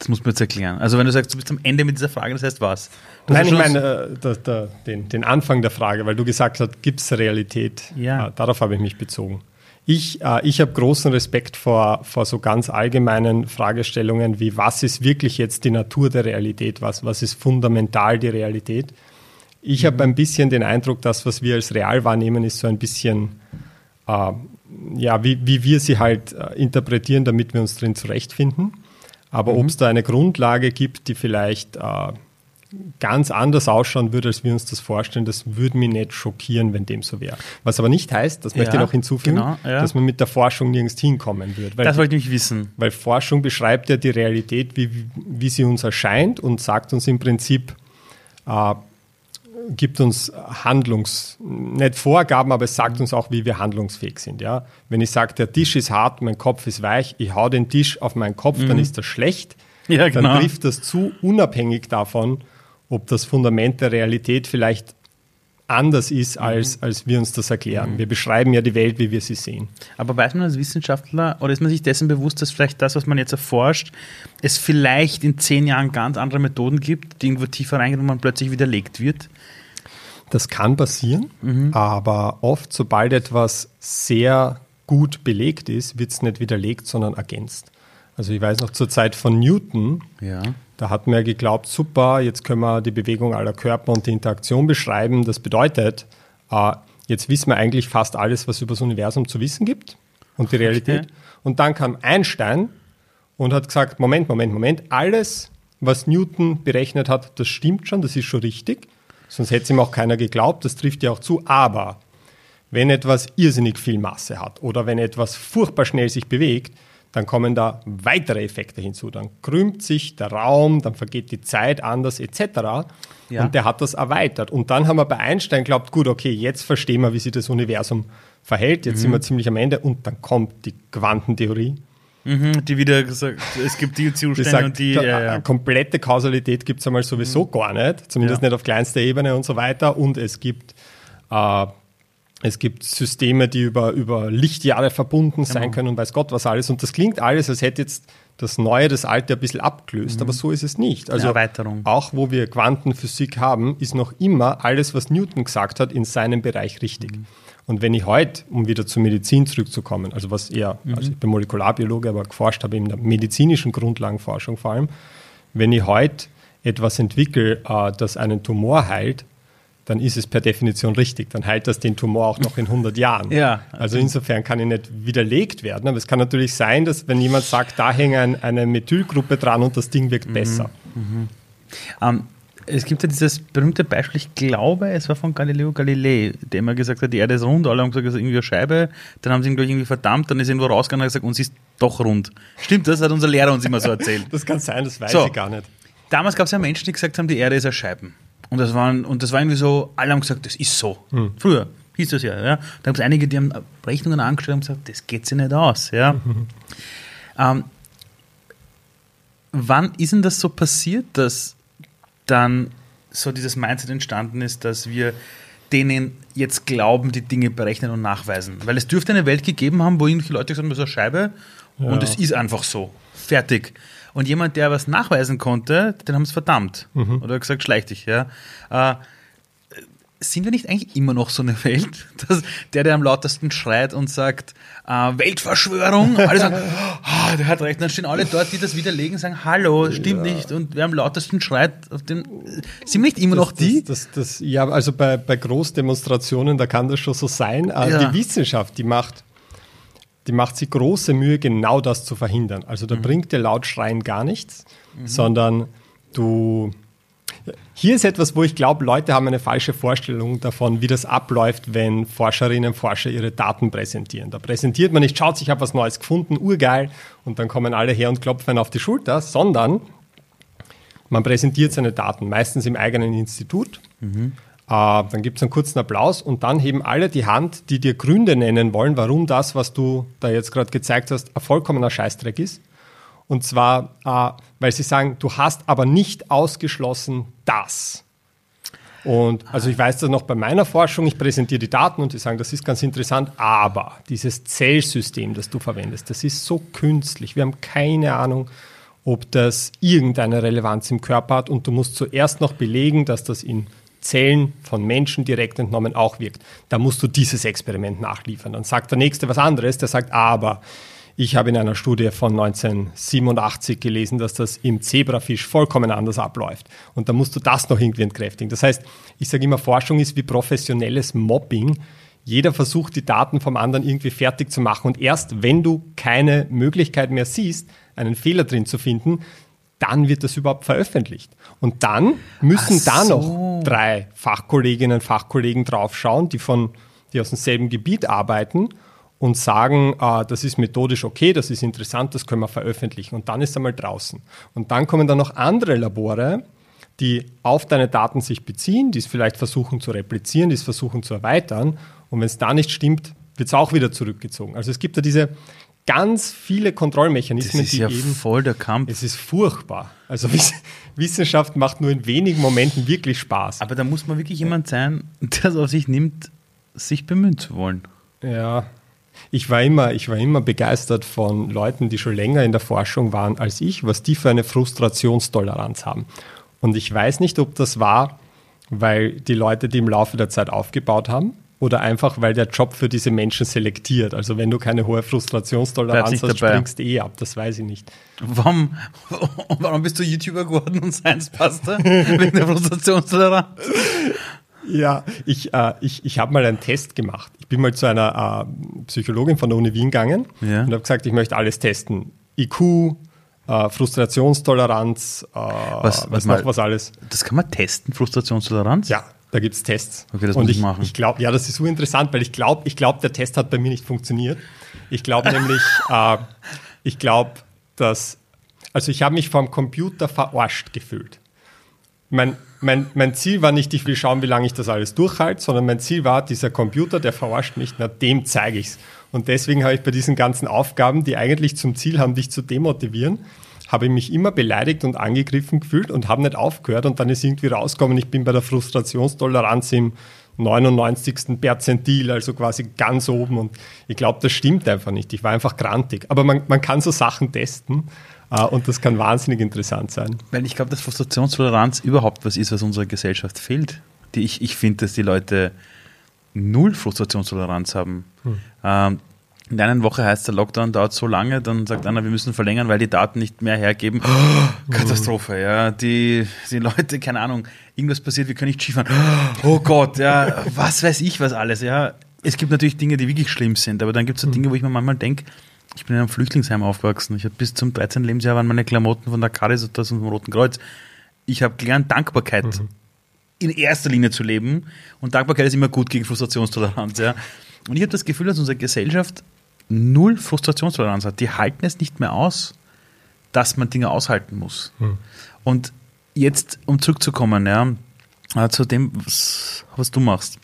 das muss man jetzt erklären. Also wenn du sagst, du bist am Ende mit dieser Frage, das heißt was? Das Nein, ich meine äh, da, da, den, den, Anfang der Frage, weil du gesagt hast, gibt es Realität? Ja. Äh, darauf habe ich mich bezogen. Ich, äh, ich habe großen Respekt vor, vor so ganz allgemeinen Fragestellungen wie, was ist wirklich jetzt die Natur der Realität? Was, was ist fundamental die Realität? Ich mhm. habe ein bisschen den Eindruck, dass was wir als real wahrnehmen, ist so ein bisschen, äh, ja, wie, wie wir sie halt äh, interpretieren, damit wir uns drin zurechtfinden. Aber mhm. ob es da eine Grundlage gibt, die vielleicht äh, ganz anders ausschauen würde, als wir uns das vorstellen, das würde mich nicht schockieren, wenn dem so wäre. Was aber nicht heißt, das möchte ja, ich noch hinzufügen, genau, ja. dass man mit der Forschung nirgends hinkommen wird. das wollte ich wissen. Weil Forschung beschreibt ja die Realität, wie, wie sie uns erscheint und sagt uns im Prinzip, äh, gibt uns Handlungs, nicht Vorgaben, aber es sagt uns auch, wie wir handlungsfähig sind. Ja? Wenn ich sage, der Tisch ist hart, mein Kopf ist weich, ich hau den Tisch auf meinen Kopf, mhm. dann ist das schlecht. Ja, genau. Dann trifft das zu, unabhängig davon, ob das Fundament der Realität vielleicht anders ist, als, mhm. als wir uns das erklären. Mhm. Wir beschreiben ja die Welt, wie wir sie sehen. Aber weiß man als Wissenschaftler oder ist man sich dessen bewusst, dass vielleicht das, was man jetzt erforscht, es vielleicht in zehn Jahren ganz andere Methoden gibt, die irgendwo tiefer reingehen und man plötzlich widerlegt wird? Das kann passieren, mhm. aber oft, sobald etwas sehr gut belegt ist, wird es nicht widerlegt, sondern ergänzt. Also ich weiß noch zur Zeit von Newton, ja. da hat man ja geglaubt, super, jetzt können wir die Bewegung aller Körper und die Interaktion beschreiben. Das bedeutet, äh, jetzt wissen wir eigentlich fast alles, was über das Universum zu wissen gibt und die Realität. Okay. Und dann kam Einstein und hat gesagt, Moment, Moment, Moment, alles, was Newton berechnet hat, das stimmt schon, das ist schon richtig. Sonst hätte es ihm auch keiner geglaubt, das trifft ja auch zu. Aber wenn etwas irrsinnig viel Masse hat oder wenn etwas furchtbar schnell sich bewegt, dann kommen da weitere Effekte hinzu. Dann krümmt sich der Raum, dann vergeht die Zeit anders etc. Ja. Und der hat das erweitert. Und dann haben wir bei Einstein glaubt, gut, okay, jetzt verstehen wir, wie sich das Universum verhält. Jetzt mhm. sind wir ziemlich am Ende und dann kommt die Quantentheorie. Mhm, die wieder gesagt, es gibt die Zustände sagt, und die. Ja, ja. Komplette Kausalität gibt es einmal sowieso mhm. gar nicht, zumindest ja. nicht auf kleinster Ebene und so weiter. Und es gibt, äh, es gibt Systeme, die über, über Lichtjahre verbunden genau. sein können und weiß Gott was alles. Und das klingt alles, als hätte jetzt das Neue, das Alte ein bisschen abgelöst, mhm. aber so ist es nicht. Also auch wo wir Quantenphysik haben, ist noch immer alles, was Newton gesagt hat, in seinem Bereich richtig. Mhm. Und wenn ich heute, um wieder zur Medizin zurückzukommen, also was eher, mhm. also ich bin Molekularbiologe, aber geforscht habe in der medizinischen Grundlagenforschung vor allem, wenn ich heute etwas entwickle, äh, das einen Tumor heilt, dann ist es per Definition richtig. Dann heilt das den Tumor auch noch in 100 Jahren. Ja. Also insofern kann ich nicht widerlegt werden. Aber es kann natürlich sein, dass wenn jemand sagt, da hängt ein, eine Methylgruppe dran und das Ding wirkt mhm. besser. Mhm. Ähm, Es gibt ja dieses berühmte Beispiel, ich glaube, es war von Galileo Galilei, der immer gesagt hat, die Erde ist rund, alle haben gesagt, es ist irgendwie eine Scheibe, dann haben sie ihn gleich irgendwie verdammt, dann ist er irgendwo rausgegangen und hat gesagt, und sie ist doch rund. Stimmt das? Hat unser Lehrer uns immer so erzählt. Das kann sein, das weiß So. ich gar nicht. Damals gab es ja Menschen, die gesagt haben, die Erde ist eine Scheibe. Und das, waren, und das war irgendwie so, alle haben gesagt, das ist so. Früher hieß das ja. ja. Da gab es einige, die haben Rechnungen angestellt und gesagt, das geht sich nicht aus. Ja. Ähm, wann ist denn das so passiert, dass dann so dieses Mindset entstanden ist, dass wir denen jetzt glauben, die Dinge berechnen und nachweisen? Weil es dürfte eine Welt gegeben haben, wo irgendwelche Leute gesagt haben, das ist eine Scheibe und es ist einfach so. Fertig. Und jemand, der was nachweisen konnte, den haben es verdammt. Oder gesagt, schleich dich. Ja. Äh, sind wir nicht eigentlich immer noch so eine Welt, dass der, der am lautesten schreit und sagt, äh, Weltverschwörung, alle sagen, ah, der hat recht, dann stehen alle dort, die das widerlegen, sagen, hallo, stimmt nicht, und wer am lautesten schreit, auf den, sind wir nicht immer noch die? Das, das, das, ja, also bei, bei Großdemonstrationen, da kann das schon so sein. Äh, Ja. Die Wissenschaft, die macht, die macht sich große Mühe, genau das zu verhindern. Also da bringt dir laut Schreien gar nichts, sondern du. Hier ist etwas, wo ich glaube, Leute haben eine falsche Vorstellung davon, wie das abläuft, wenn Forscherinnen und Forscher ihre Daten präsentieren. Da präsentiert man nicht, schaut, ich habe was Neues gefunden, urgeil, und dann kommen alle her und klopfen auf die Schulter, sondern man präsentiert seine Daten, meistens im eigenen Institut. Äh, dann gibt es einen kurzen Applaus und dann heben alle die Hand, die dir Gründe nennen wollen, warum das, was du da jetzt gerade gezeigt hast, ein vollkommener Scheißdreck ist. Und zwar, äh, weil sie sagen, du hast aber nicht ausgeschlossen das. Und also ich weiß das noch bei meiner Forschung, ich präsentiere die Daten und die sagen, das ist ganz interessant, aber dieses Zellsystem, das du verwendest, das ist so künstlich. Wir haben keine Ahnung, ob das irgendeine Relevanz im Körper hat und du musst zuerst noch belegen, dass das in Zellen von Menschen direkt entnommen auch wirkt. Da musst du dieses Experiment nachliefern. Dann sagt der Nächste was anderes, der sagt, aber ich habe in einer Studie von 1987 gelesen, dass das im Zebrafisch vollkommen anders abläuft. Und da musst du das noch irgendwie entkräftigen. Das heißt, ich sage immer, Forschung ist wie professionelles Mobbing. Jeder versucht, die Daten vom anderen irgendwie fertig zu machen. Und erst wenn du keine Möglichkeit mehr siehst, einen Fehler drin zu finden, dann wird das überhaupt veröffentlicht. Und dann müssen Ach da so. noch drei Fachkolleginnen und Fachkollegen draufschauen, die, von, die aus demselben Gebiet arbeiten und sagen, ah, das ist methodisch okay, das ist interessant, das können wir veröffentlichen. Und dann ist er mal draußen. Und dann kommen dann noch andere Labore, die auf deine Daten sich beziehen, die es vielleicht versuchen zu replizieren, die es versuchen zu erweitern. Und wenn es da nicht stimmt, wird es auch wieder zurückgezogen. Also es gibt da diese ganz viele Das Kontrollmechanismen, ist die ja eben voll der Kampf. es ist furchtbar. Also Wiss- Wissenschaft macht nur in wenigen Momenten wirklich Spaß. Aber da muss man wirklich jemand sein, der es auf sich nimmt, sich bemühen zu wollen. Ja. Ich war, immer, ich war immer begeistert von Leuten, die schon länger in der Forschung waren als ich, was die für eine Frustrationstoleranz haben. Und ich weiß nicht, ob das war, weil die Leute die im Laufe der Zeit aufgebaut haben oder einfach, weil der Job für diese Menschen selektiert. Also wenn du keine hohe Frustrationstoleranz hast, dabei. springst du eh ab. Das weiß ich nicht. Warum, warum bist du YouTuber geworden und Science Pastor? Wegen der Frustrationstoleranz? Ja, ich, äh, ich, ich habe mal einen Test gemacht. Ich bin mal zu einer äh, Psychologin von der Uni Wien gegangen Ja. und habe gesagt, ich möchte alles testen. IQ, äh, Frustrationstoleranz, äh, was, was noch mal- was alles. Das kann man testen, Frustrationstoleranz? Ja, da gibt es Tests. Okay, das und muss ich ich machen. Ich glaube, ja, das ist so interessant, weil ich glaube, ich glaub, der Test hat bei mir nicht funktioniert. Ich glaube nämlich, äh, ich glaube, dass, also ich habe mich vom Computer verarscht gefühlt. Mein, mein, mein Ziel war nicht, ich will schauen, wie lange ich das alles durchhalte, sondern mein Ziel war, dieser Computer, der verarscht mich, na, dem zeige ich's. Und deswegen habe ich bei diesen ganzen Aufgaben, die eigentlich zum Ziel haben, dich zu demotivieren, habe ich mich immer beleidigt und angegriffen gefühlt und habe nicht aufgehört. Und dann ist irgendwie rausgekommen, ich bin bei der Frustrationstoleranz im 99. Perzentil, also quasi ganz oben. Und ich glaube, das stimmt einfach nicht. Ich war einfach grantig. Aber man, man kann so Sachen testen und das kann wahnsinnig interessant sein. Weil ich glaube, dass Frustrationstoleranz überhaupt was ist, was unserer Gesellschaft fehlt. Die ich ich finde, dass die Leute null Frustrationstoleranz haben. Ähm, in einer Woche heißt der Lockdown dauert so lange, dann sagt einer, wir müssen verlängern, weil die Daten nicht mehr hergeben. Katastrophe, ja. Die, die Leute, keine Ahnung, irgendwas passiert, wir können nicht Skifahren. Oh Gott, ja, was weiß ich was alles, ja. Es gibt natürlich Dinge, die wirklich schlimm sind, aber dann gibt es so Dinge, wo ich mir manchmal denke, ich bin in einem Flüchtlingsheim aufgewachsen. Ich habe bis zum 13. Lebensjahr waren meine Klamotten von der Caritas und vom Roten Kreuz. ich habe gelernt, Dankbarkeit mhm. in erster Linie zu leben. Und Dankbarkeit ist immer gut gegen Frustrationstoleranz. Ja. Und ich habe das Gefühl, dass unsere Gesellschaft null Frustrationstoleranz hat. Die halten es nicht mehr aus, dass man Dinge aushalten muss. Mhm. Und jetzt, um zurückzukommen, ja, äh, zu dem, was, was du machst.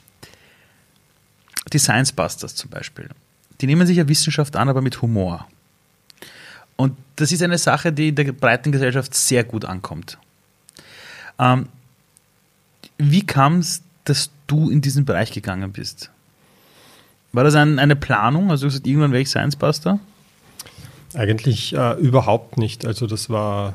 Die Science Busters zum Beispiel. Die nehmen sich ja Wissenschaft an, aber mit Humor. Und das ist eine Sache, die in der breiten Gesellschaft sehr gut ankommt. Ähm, wie kam es, dass du in diesen Bereich gegangen bist? War das ein, eine Planung? Also gesagt, irgendwann wäre ich Science Buster? Eigentlich äh, überhaupt nicht. Also das war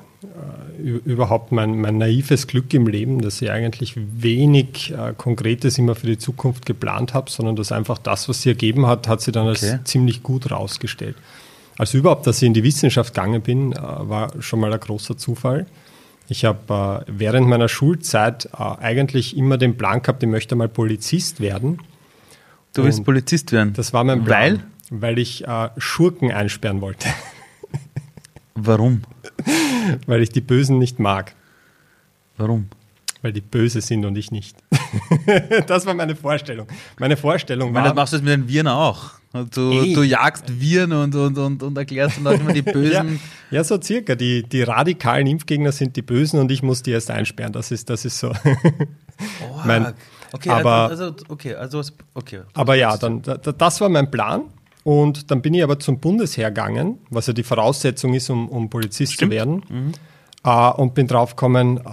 überhaupt mein, mein, naives Glück im Leben, dass ich eigentlich wenig äh, Konkretes immer für die Zukunft geplant habe, sondern dass einfach das, was sie ergeben hat, hat sie dann okay. als ziemlich gut rausgestellt. Also überhaupt, dass ich in die Wissenschaft gegangen bin, äh, war schon mal ein großer Zufall. Ich habe äh, während meiner Schulzeit äh, eigentlich immer den Plan gehabt, ich möchte mal Polizist werden. Du willst Polizist werden? Das war mein Plan. Weil? Weil ich Schurken einsperren wollte. Warum? Weil ich die Bösen nicht mag. Warum? Weil die böse sind und ich nicht. das war meine Vorstellung. Meine Vorstellung war. Ich meine, das machst du mit den Viren auch. Du, du jagst Viren und, und, und, und erklärst dann immer die Bösen. ja, ja, so circa. Die, die radikalen Impfgegner sind die Bösen und ich muss die erst einsperren. Das ist, das ist so. mein, okay, aber, also, also, okay, also, okay. Aber ja, dann, das war mein Plan. Und dann bin ich aber zum Bundesheer gegangen, was ja die Voraussetzung ist, um, um Polizist Stimmt. zu werden. Mhm. Uh, und bin drauf gekommen, uh,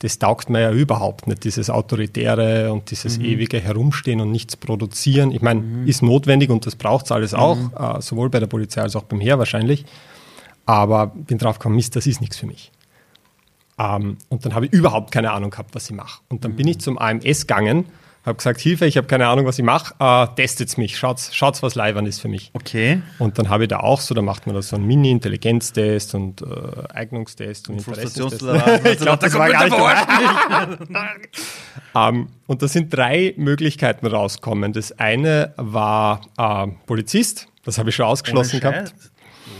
das taugt mir ja überhaupt nicht, dieses Autoritäre und dieses mhm. ewige Herumstehen und nichts produzieren. Ich meine, mhm. ist notwendig und das braucht es alles auch, uh, sowohl bei der Polizei als auch beim Heer wahrscheinlich. Aber bin drauf gekommen, Mist, das ist nichts für mich. Ähm, und dann habe ich überhaupt keine Ahnung gehabt, was ich mache. Und dann bin ich zum AMS gegangen habe gesagt, Hilfe, ich habe keine Ahnung, was ich mache, äh, testet's mich, schaut's, schaut's, was leibern ist für mich. Okay. Und dann habe ich da auch so, da macht man da so einen Mini-Intelligenztest und äh, Eignungstest und Interessenstest. ich glaube, das war gar nicht ähm, Und da sind drei Möglichkeiten rausgekommen. Das eine war äh, Polizist, das habe ich schon ausgeschlossen gehabt.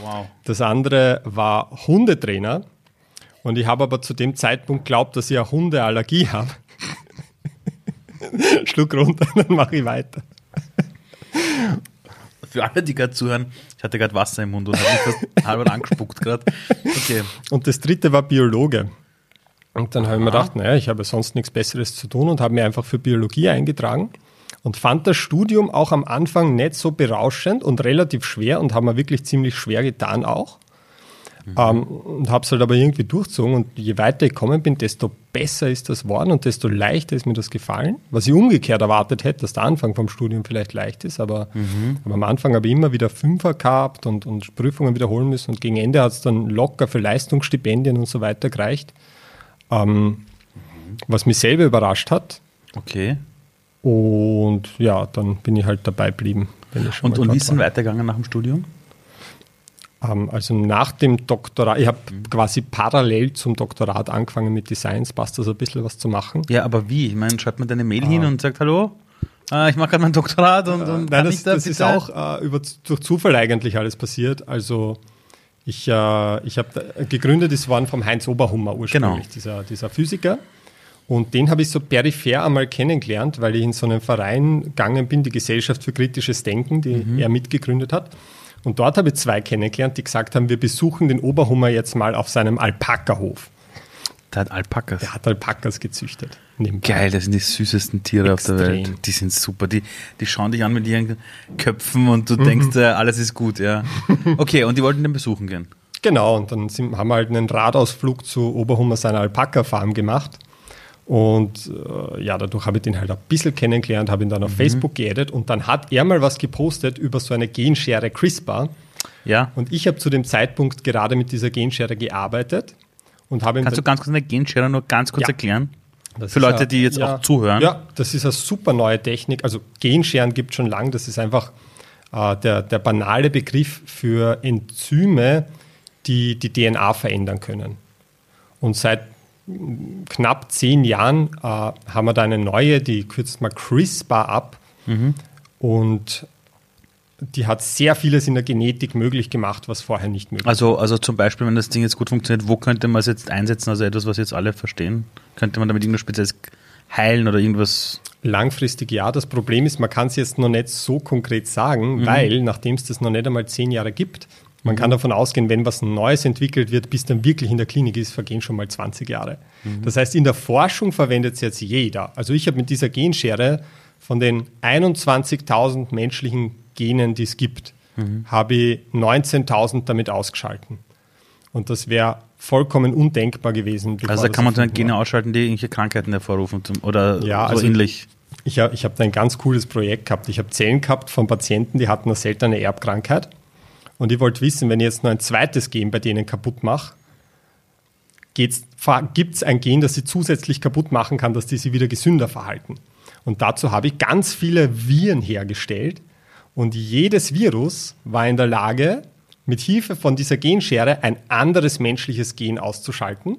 Wow. Das andere war Hundetrainer. Und ich habe aber zu dem Zeitpunkt glaubt, dass ich eine Hundeallergie habe. Schluck runter, dann mache ich weiter. Für alle, die gerade zuhören, ich hatte gerade Wasser im Mund und habe mich fast halber angespuckt gerade. Okay. Und das dritte war Biologe. Und dann habe ich mir gedacht, naja, ich habe sonst nichts Besseres zu tun und habe mir einfach für Biologie eingetragen und fand das Studium auch am Anfang nicht so berauschend und relativ schwer und haben mir wirklich ziemlich schwer getan auch. Mhm. Ähm, und habe es halt aber irgendwie durchzogen und je weiter ich gekommen bin, desto besser ist das worden und desto leichter ist mir das gefallen. Was ich umgekehrt erwartet hätte, dass der Anfang vom Studium vielleicht leicht ist, aber, mhm. aber am Anfang habe ich immer wieder Fünfer gehabt und, und Prüfungen wiederholen müssen und gegen Ende hat es dann locker für Leistungsstipendien und so weiter gereicht. Ähm, mhm. Was mich selber überrascht hat. Okay. Und ja, dann bin ich halt dabei geblieben. und, und wie ist es weitergegangen nach dem Studium? Ähm, also nach dem Doktorat, ich habe mhm. quasi parallel zum Doktorat angefangen mit Designs, passt das ein bisschen was zu machen. Ja, aber wie? Ich meine, schreibt man deine Mail ah. hin und sagt, hallo, äh, ich mache gerade mein Doktorat und, und Nein, das, da das ist auch äh, über, durch Zufall eigentlich alles passiert. Also ich, äh, ich habe gegründet, ist worden vom Heinz Oberhummer ursprünglich, genau. dieser, dieser Physiker. Und den habe ich so peripher einmal kennengelernt, weil ich in so einen Verein gegangen bin, die Gesellschaft für kritisches Denken, die mhm. er mitgegründet hat. Und dort habe ich zwei kennengelernt, die gesagt haben, wir besuchen den Oberhummer jetzt mal auf seinem Alpaka-Hof. Der hat Alpakas. Der hat Alpakas gezüchtet. Geil, das sind die süßesten Tiere Extrem. auf der Welt. Die sind super. Die, die schauen dich an mit ihren Köpfen und du mhm. denkst, äh, alles ist gut, ja. Okay, und die wollten den besuchen gehen. Genau, und dann sind, haben wir halt einen Radausflug zu Oberhummer seiner Alpaka-Farm gemacht. Und äh, ja, dadurch habe ich den halt ein bisschen kennengelernt, habe ihn dann auf mhm. Facebook geaddet und dann hat er mal was gepostet über so eine Genschere CRISPR. Ja. Und ich habe zu dem Zeitpunkt gerade mit dieser Genschere gearbeitet und habe Kannst du ganz kurz eine Genschere nur ganz kurz ja. erklären? Das Für Leute, die jetzt ja, auch zuhören. Ja, das ist eine super neue Technik. Also Genscheren gibt es schon lange. Das ist einfach äh, der, der banale Begriff für Enzyme, die die DNA verändern können. Und seit knapp zehn Jahren äh, haben wir da eine neue, die kürzt mal CRISPR ab. Mhm. Und die hat sehr vieles in der Genetik möglich gemacht, was vorher nicht möglich war. Also, also zum Beispiel, wenn das Ding jetzt gut funktioniert, wo könnte man es jetzt einsetzen? Also etwas, was jetzt alle verstehen? Könnte man damit irgendwas Spezielles heilen oder irgendwas? Langfristig ja. Das Problem ist, man kann es jetzt noch nicht so konkret sagen, mhm. weil nachdem es das noch nicht einmal zehn Jahre gibt, man mhm. kann davon ausgehen, wenn was Neues entwickelt wird, bis dann wirklich in der Klinik ist, vergehen schon mal 20 Jahre. Mhm. Das heißt, in der Forschung verwendet es jetzt jeder. Also ich habe mit dieser Genschere von den 21.000 menschlichen Genen, die es gibt, mhm. habe ich 19.000 damit ausgeschalten. Und das wäre vollkommen undenkbar gewesen. Also da kann man dann Gene ausschalten, die irgendwelche Krankheiten hervorrufen oder ja, so also ähnlich. Ich, ich habe hab da ein ganz cooles Projekt gehabt. Ich habe Zellen gehabt von Patienten, die hatten eine seltene Erbkrankheit. Und ich wollte wissen, wenn ich jetzt noch ein zweites Gen bei denen kaputt mache, gibt es ein Gen, das sie zusätzlich kaputt machen kann, dass die sie wieder gesünder verhalten. Und dazu habe ich ganz viele Viren hergestellt. Und jedes Virus war in der Lage, mit Hilfe von dieser Genschere ein anderes menschliches Gen auszuschalten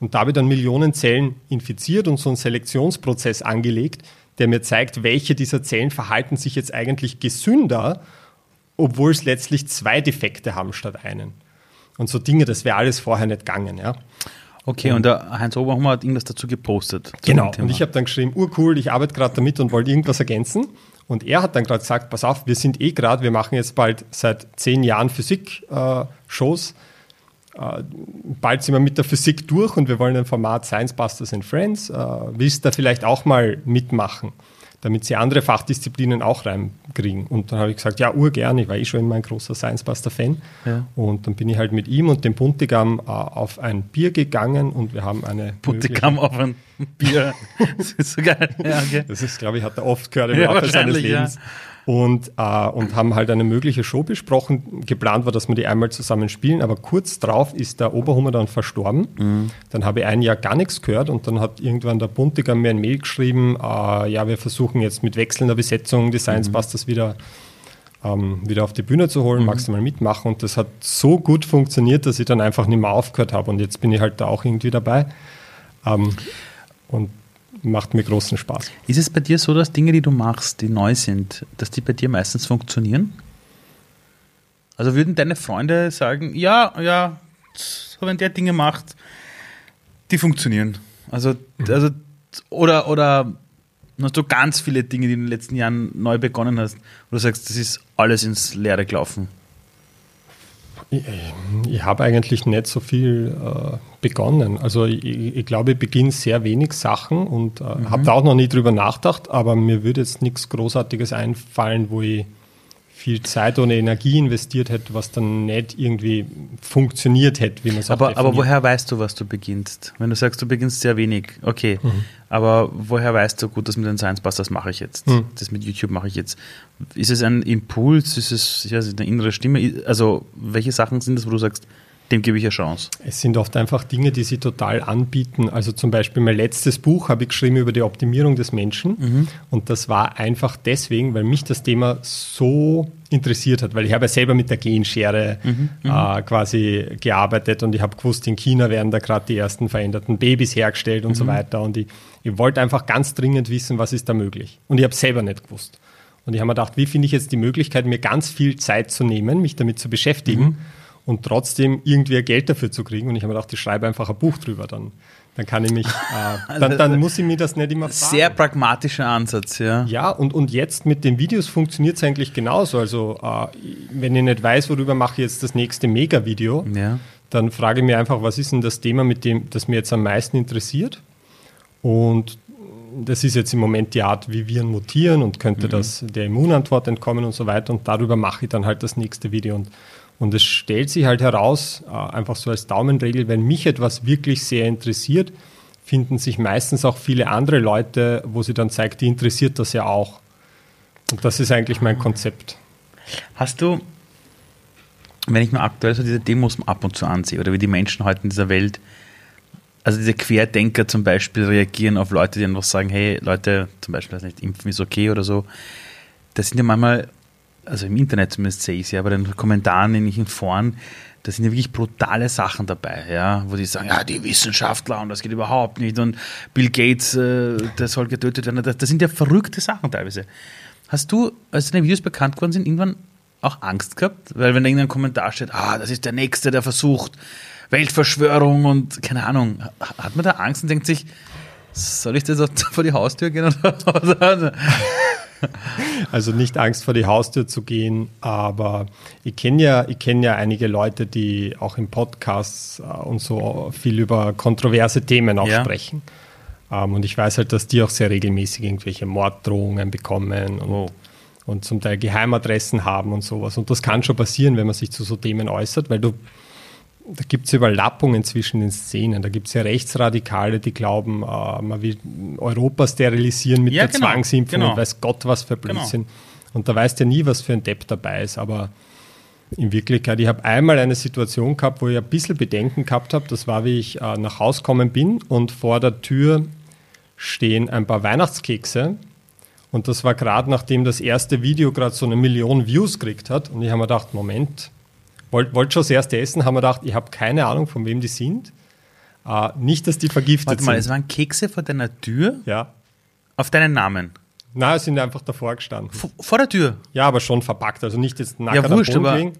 und dabei dann Millionen Zellen infiziert und so einen Selektionsprozess angelegt, der mir zeigt, welche dieser Zellen verhalten sich jetzt eigentlich gesünder, obwohl es letztlich zwei Defekte haben statt einen. Und so Dinge, das wäre alles vorher nicht gegangen. Ja. Okay, und, und der Heinz Oberhammer hat irgendwas dazu gepostet. Genau, und ich habe dann geschrieben, urcool, ich arbeite gerade damit und wollte irgendwas ergänzen. Und er hat dann gerade gesagt, pass auf, wir sind eh gerade, wir machen jetzt bald seit zehn Jahren Physik-Shows. Äh, äh, bald sind wir mit der Physik durch und wir wollen ein Format Science Busters and Friends. Äh, willst du da vielleicht auch mal mitmachen? Damit sie andere Fachdisziplinen auch reinkriegen. Und dann habe ich gesagt, ja, urgern, ich war eh schon immer ein großer Science-Buster-Fan. Ja. Und dann bin ich halt mit ihm und dem Buntigam äh, auf ein Bier gegangen und wir haben eine... Buntigam auf ein Bier, das ist so geil. Ja, okay. Das ist, glaube ich, hat er oft gehört im ja, Laufe seines Lebens. Ja und, äh, und haben halt eine mögliche Show besprochen. Geplant war, dass wir die einmal zusammen spielen, aber kurz drauf ist der Oberhummer dann verstorben. Mhm. Dann habe ich ein Jahr gar nichts gehört und dann hat irgendwann der Buntiger mir ein Mail geschrieben, äh, ja, wir versuchen jetzt mit wechselnder Besetzung die Science mhm. Busters wieder ähm, wieder auf die Bühne zu holen, mhm. magst du mal mitmachen. Und das hat so gut funktioniert, dass ich dann einfach nicht mehr aufgehört habe. Und jetzt bin ich halt da auch irgendwie dabei. Ähm, und macht mir großen Spaß. Ist es bei dir so, dass Dinge, die du machst, die neu sind, dass die bei dir meistens funktionieren? Also würden deine Freunde sagen, ja, ja, so wenn der Dinge macht, die funktionieren. Also, mhm. also oder, oder hast du ganz viele Dinge, die du in den letzten Jahren neu begonnen hast, wo du sagst, das ist alles ins Leere gelaufen? Ich, ich habe eigentlich nicht so viel äh, begonnen. Also ich, ich, glaube, ich beginne sehr wenig Sachen und äh, mhm. habe da auch noch nie drüber nachgedacht, aber mir würde jetzt nichts Großartiges einfallen, wo ich viel Zeit und Energie investiert hätte, was dann nicht irgendwie funktioniert hätte, wie man sagt. Aber, aber woher weißt du, was du beginnst? Wenn du sagst, du beginnst sehr wenig, okay. Mhm. Aber woher weißt du, gut, das mit den Science Busters mache ich jetzt, mhm. das mit YouTube mache ich jetzt. Ist es ein Impuls? Ist es ja, eine innere Stimme? Also welche Sachen sind das, wo du sagst, dem gebe ich eine Chance. Es sind oft einfach Dinge, die sie total anbieten. Also zum Beispiel mein letztes Buch habe ich geschrieben über die Optimierung des Menschen. Mhm. Und das war einfach deswegen, weil mich das Thema so interessiert hat, weil ich habe ja selber mit der Genschere mhm. mhm. äh, quasi gearbeitet und ich habe gewusst, in China werden da gerade die ersten veränderten Babys hergestellt und mhm. so weiter. Und ich, ich wollte einfach ganz dringend wissen, was ist da möglich. Und ich habe selber nicht gewusst. Und ich habe mir gedacht, wie finde ich jetzt die Möglichkeit, mir ganz viel Zeit zu nehmen, mich damit zu beschäftigen mhm und trotzdem irgendwie Geld dafür zu kriegen. Und ich habe mir gedacht, ich schreibe einfach ein Buch drüber, dann, dann kann ich mich, äh, dann, dann muss ich mir das nicht immer fragen. Sehr pragmatischer Ansatz, ja. Ja, und, und jetzt mit den Videos funktioniert es eigentlich genauso. Also äh, wenn ich nicht weiß, worüber mache ich jetzt das nächste Mega-Video, ja. dann frage ich mir einfach, was ist denn das Thema, mit dem, das mir jetzt am meisten interessiert? Und das ist jetzt im Moment die Art, wie Viren mutieren und könnte mhm. das der Immunantwort entkommen und so weiter. Und darüber mache ich dann halt das nächste Video. Und und es stellt sich halt heraus, äh, einfach so als Daumenregel, wenn mich etwas wirklich sehr interessiert, finden sich meistens auch viele andere Leute, wo sie dann zeigt, die interessiert das ja auch. Und das ist eigentlich mein Konzept. Hast du, wenn ich mir aktuell so diese Demos ab und zu ansehe, oder wie die Menschen heute in dieser Welt, also diese Querdenker zum Beispiel reagieren auf Leute, die einfach sagen, hey Leute, zum Beispiel, nicht, impfen ist okay oder so, das sind ja manchmal also im Internet zumindest sehe ich es ja, bei den Kommentaren in den Foren, da sind ja wirklich brutale Sachen dabei, ja, wo die sagen, ja, die Wissenschaftler und das geht überhaupt nicht und Bill Gates, äh, der soll getötet werden. Das, das, sind ja verrückte Sachen teilweise. Hast du, als deine Videos bekannt geworden sind, irgendwann auch Angst gehabt? Weil wenn irgendein Kommentar steht, ah, das ist der Nächste, der versucht, Weltverschwörung und keine Ahnung, hat man da Angst und denkt sich, soll ich das vor die Haustür gehen? Oder? Also nicht Angst vor die Haustür zu gehen, aber ich kenne ja, ich kenn ja einige Leute, die auch im Podcast äh, und so viel über kontroverse Themen auch ja. sprechen. Ähm, und ich weiß halt, dass die auch sehr regelmäßig irgendwelche Morddrohungen bekommen und, oh. und zum Teil Geheimadressen haben und sowas. Und das kann schon passieren, wenn man sich zu so Themen äußert, weil du da gibt es Überlappungen zwischen den Szenen. Da gibt es ja Rechtsradikale, die glauben, äh, man will Europa sterilisieren mit ja, der genau, Zwangsimpfung genau. und weiß Gott, was für genau. Blödsinn. Genau. Und da weißt du ja nie, was für ein Depp dabei ist. Aber in Wirklichkeit, ich habe einmal eine Situation gehabt, wo ich ein bisschen Bedenken gehabt habe. Das war, wie ich äh, nach Hause gekommen bin und vor der Tür stehen ein paar Weihnachtskekse. Und das war gerade nachdem das erste Video gerade so eine Million Views gekriegt hat. Und ich habe mir gedacht, Moment, wollte wollt schon das erste essen, haben wir gedacht, ich habe keine Ahnung, von wem die sind. Uh, nicht, dass die vergiftet Warte mal, sind. es waren Kekse vor deiner Tür? Ja. Auf deinen Namen? Nein, sind einfach davor gestanden. V vor der Tür? Ja, aber schon verpackt, also nicht jetzt nackt ja, wurscht, aber liegen.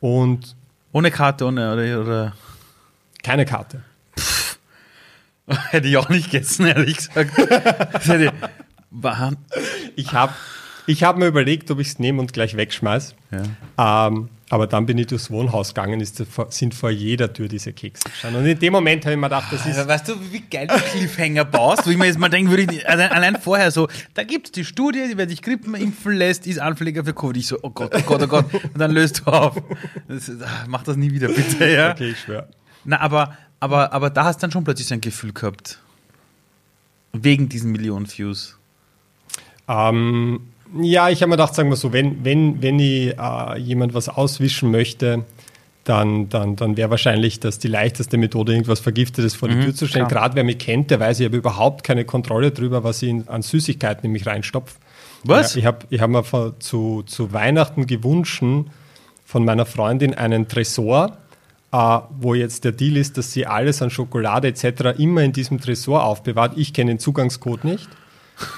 Und ohne Karte, ohne oder, oder? Keine Karte. Pff, hätte ich auch nicht gegessen, ehrlich gesagt. ich habe ich hab mir überlegt, ob ich es nehme und gleich wegschmeiße. Ja. Ähm, aber dann bin ich durchs Wohnhaus gegangen, ist, sind vor jeder Tür diese Kekse gestanden. Und in dem Moment habe ich mir gedacht, das ist. Aber weißt du, wie geil du Cliffhanger baust, wo ich mir jetzt mal denke, würde ich also allein vorher so, da gibt es die Studie, die wer sich Grippen impfen lässt, ist Anfälliger für Covid. Ich so, oh Gott, oh Gott, oh Gott. Und dann löst du auf. Das, ach, mach das nie wieder, bitte, ja. Okay, ich schwöre. Na, aber, aber, aber da hast du dann schon plötzlich so ein Gefühl gehabt. Wegen diesen Millionen Views. Ähm, ja, ich habe mir gedacht, sagen wir so, wenn, wenn, wenn ich äh, jemand was auswischen möchte, dann, dann, dann wäre wahrscheinlich das die leichteste Methode, irgendwas Vergiftetes vor die mhm, Tür zu stellen. Gerade wer mich kennt, der weiß, ich habe überhaupt keine Kontrolle darüber, was ich in, an Süßigkeiten in mich reinstopfe. Was? Ja, ich habe ich hab mir zu, zu Weihnachten gewünscht von meiner Freundin einen Tresor, äh, wo jetzt der Deal ist, dass sie alles an Schokolade etc. immer in diesem Tresor aufbewahrt. Ich kenne den Zugangscode nicht.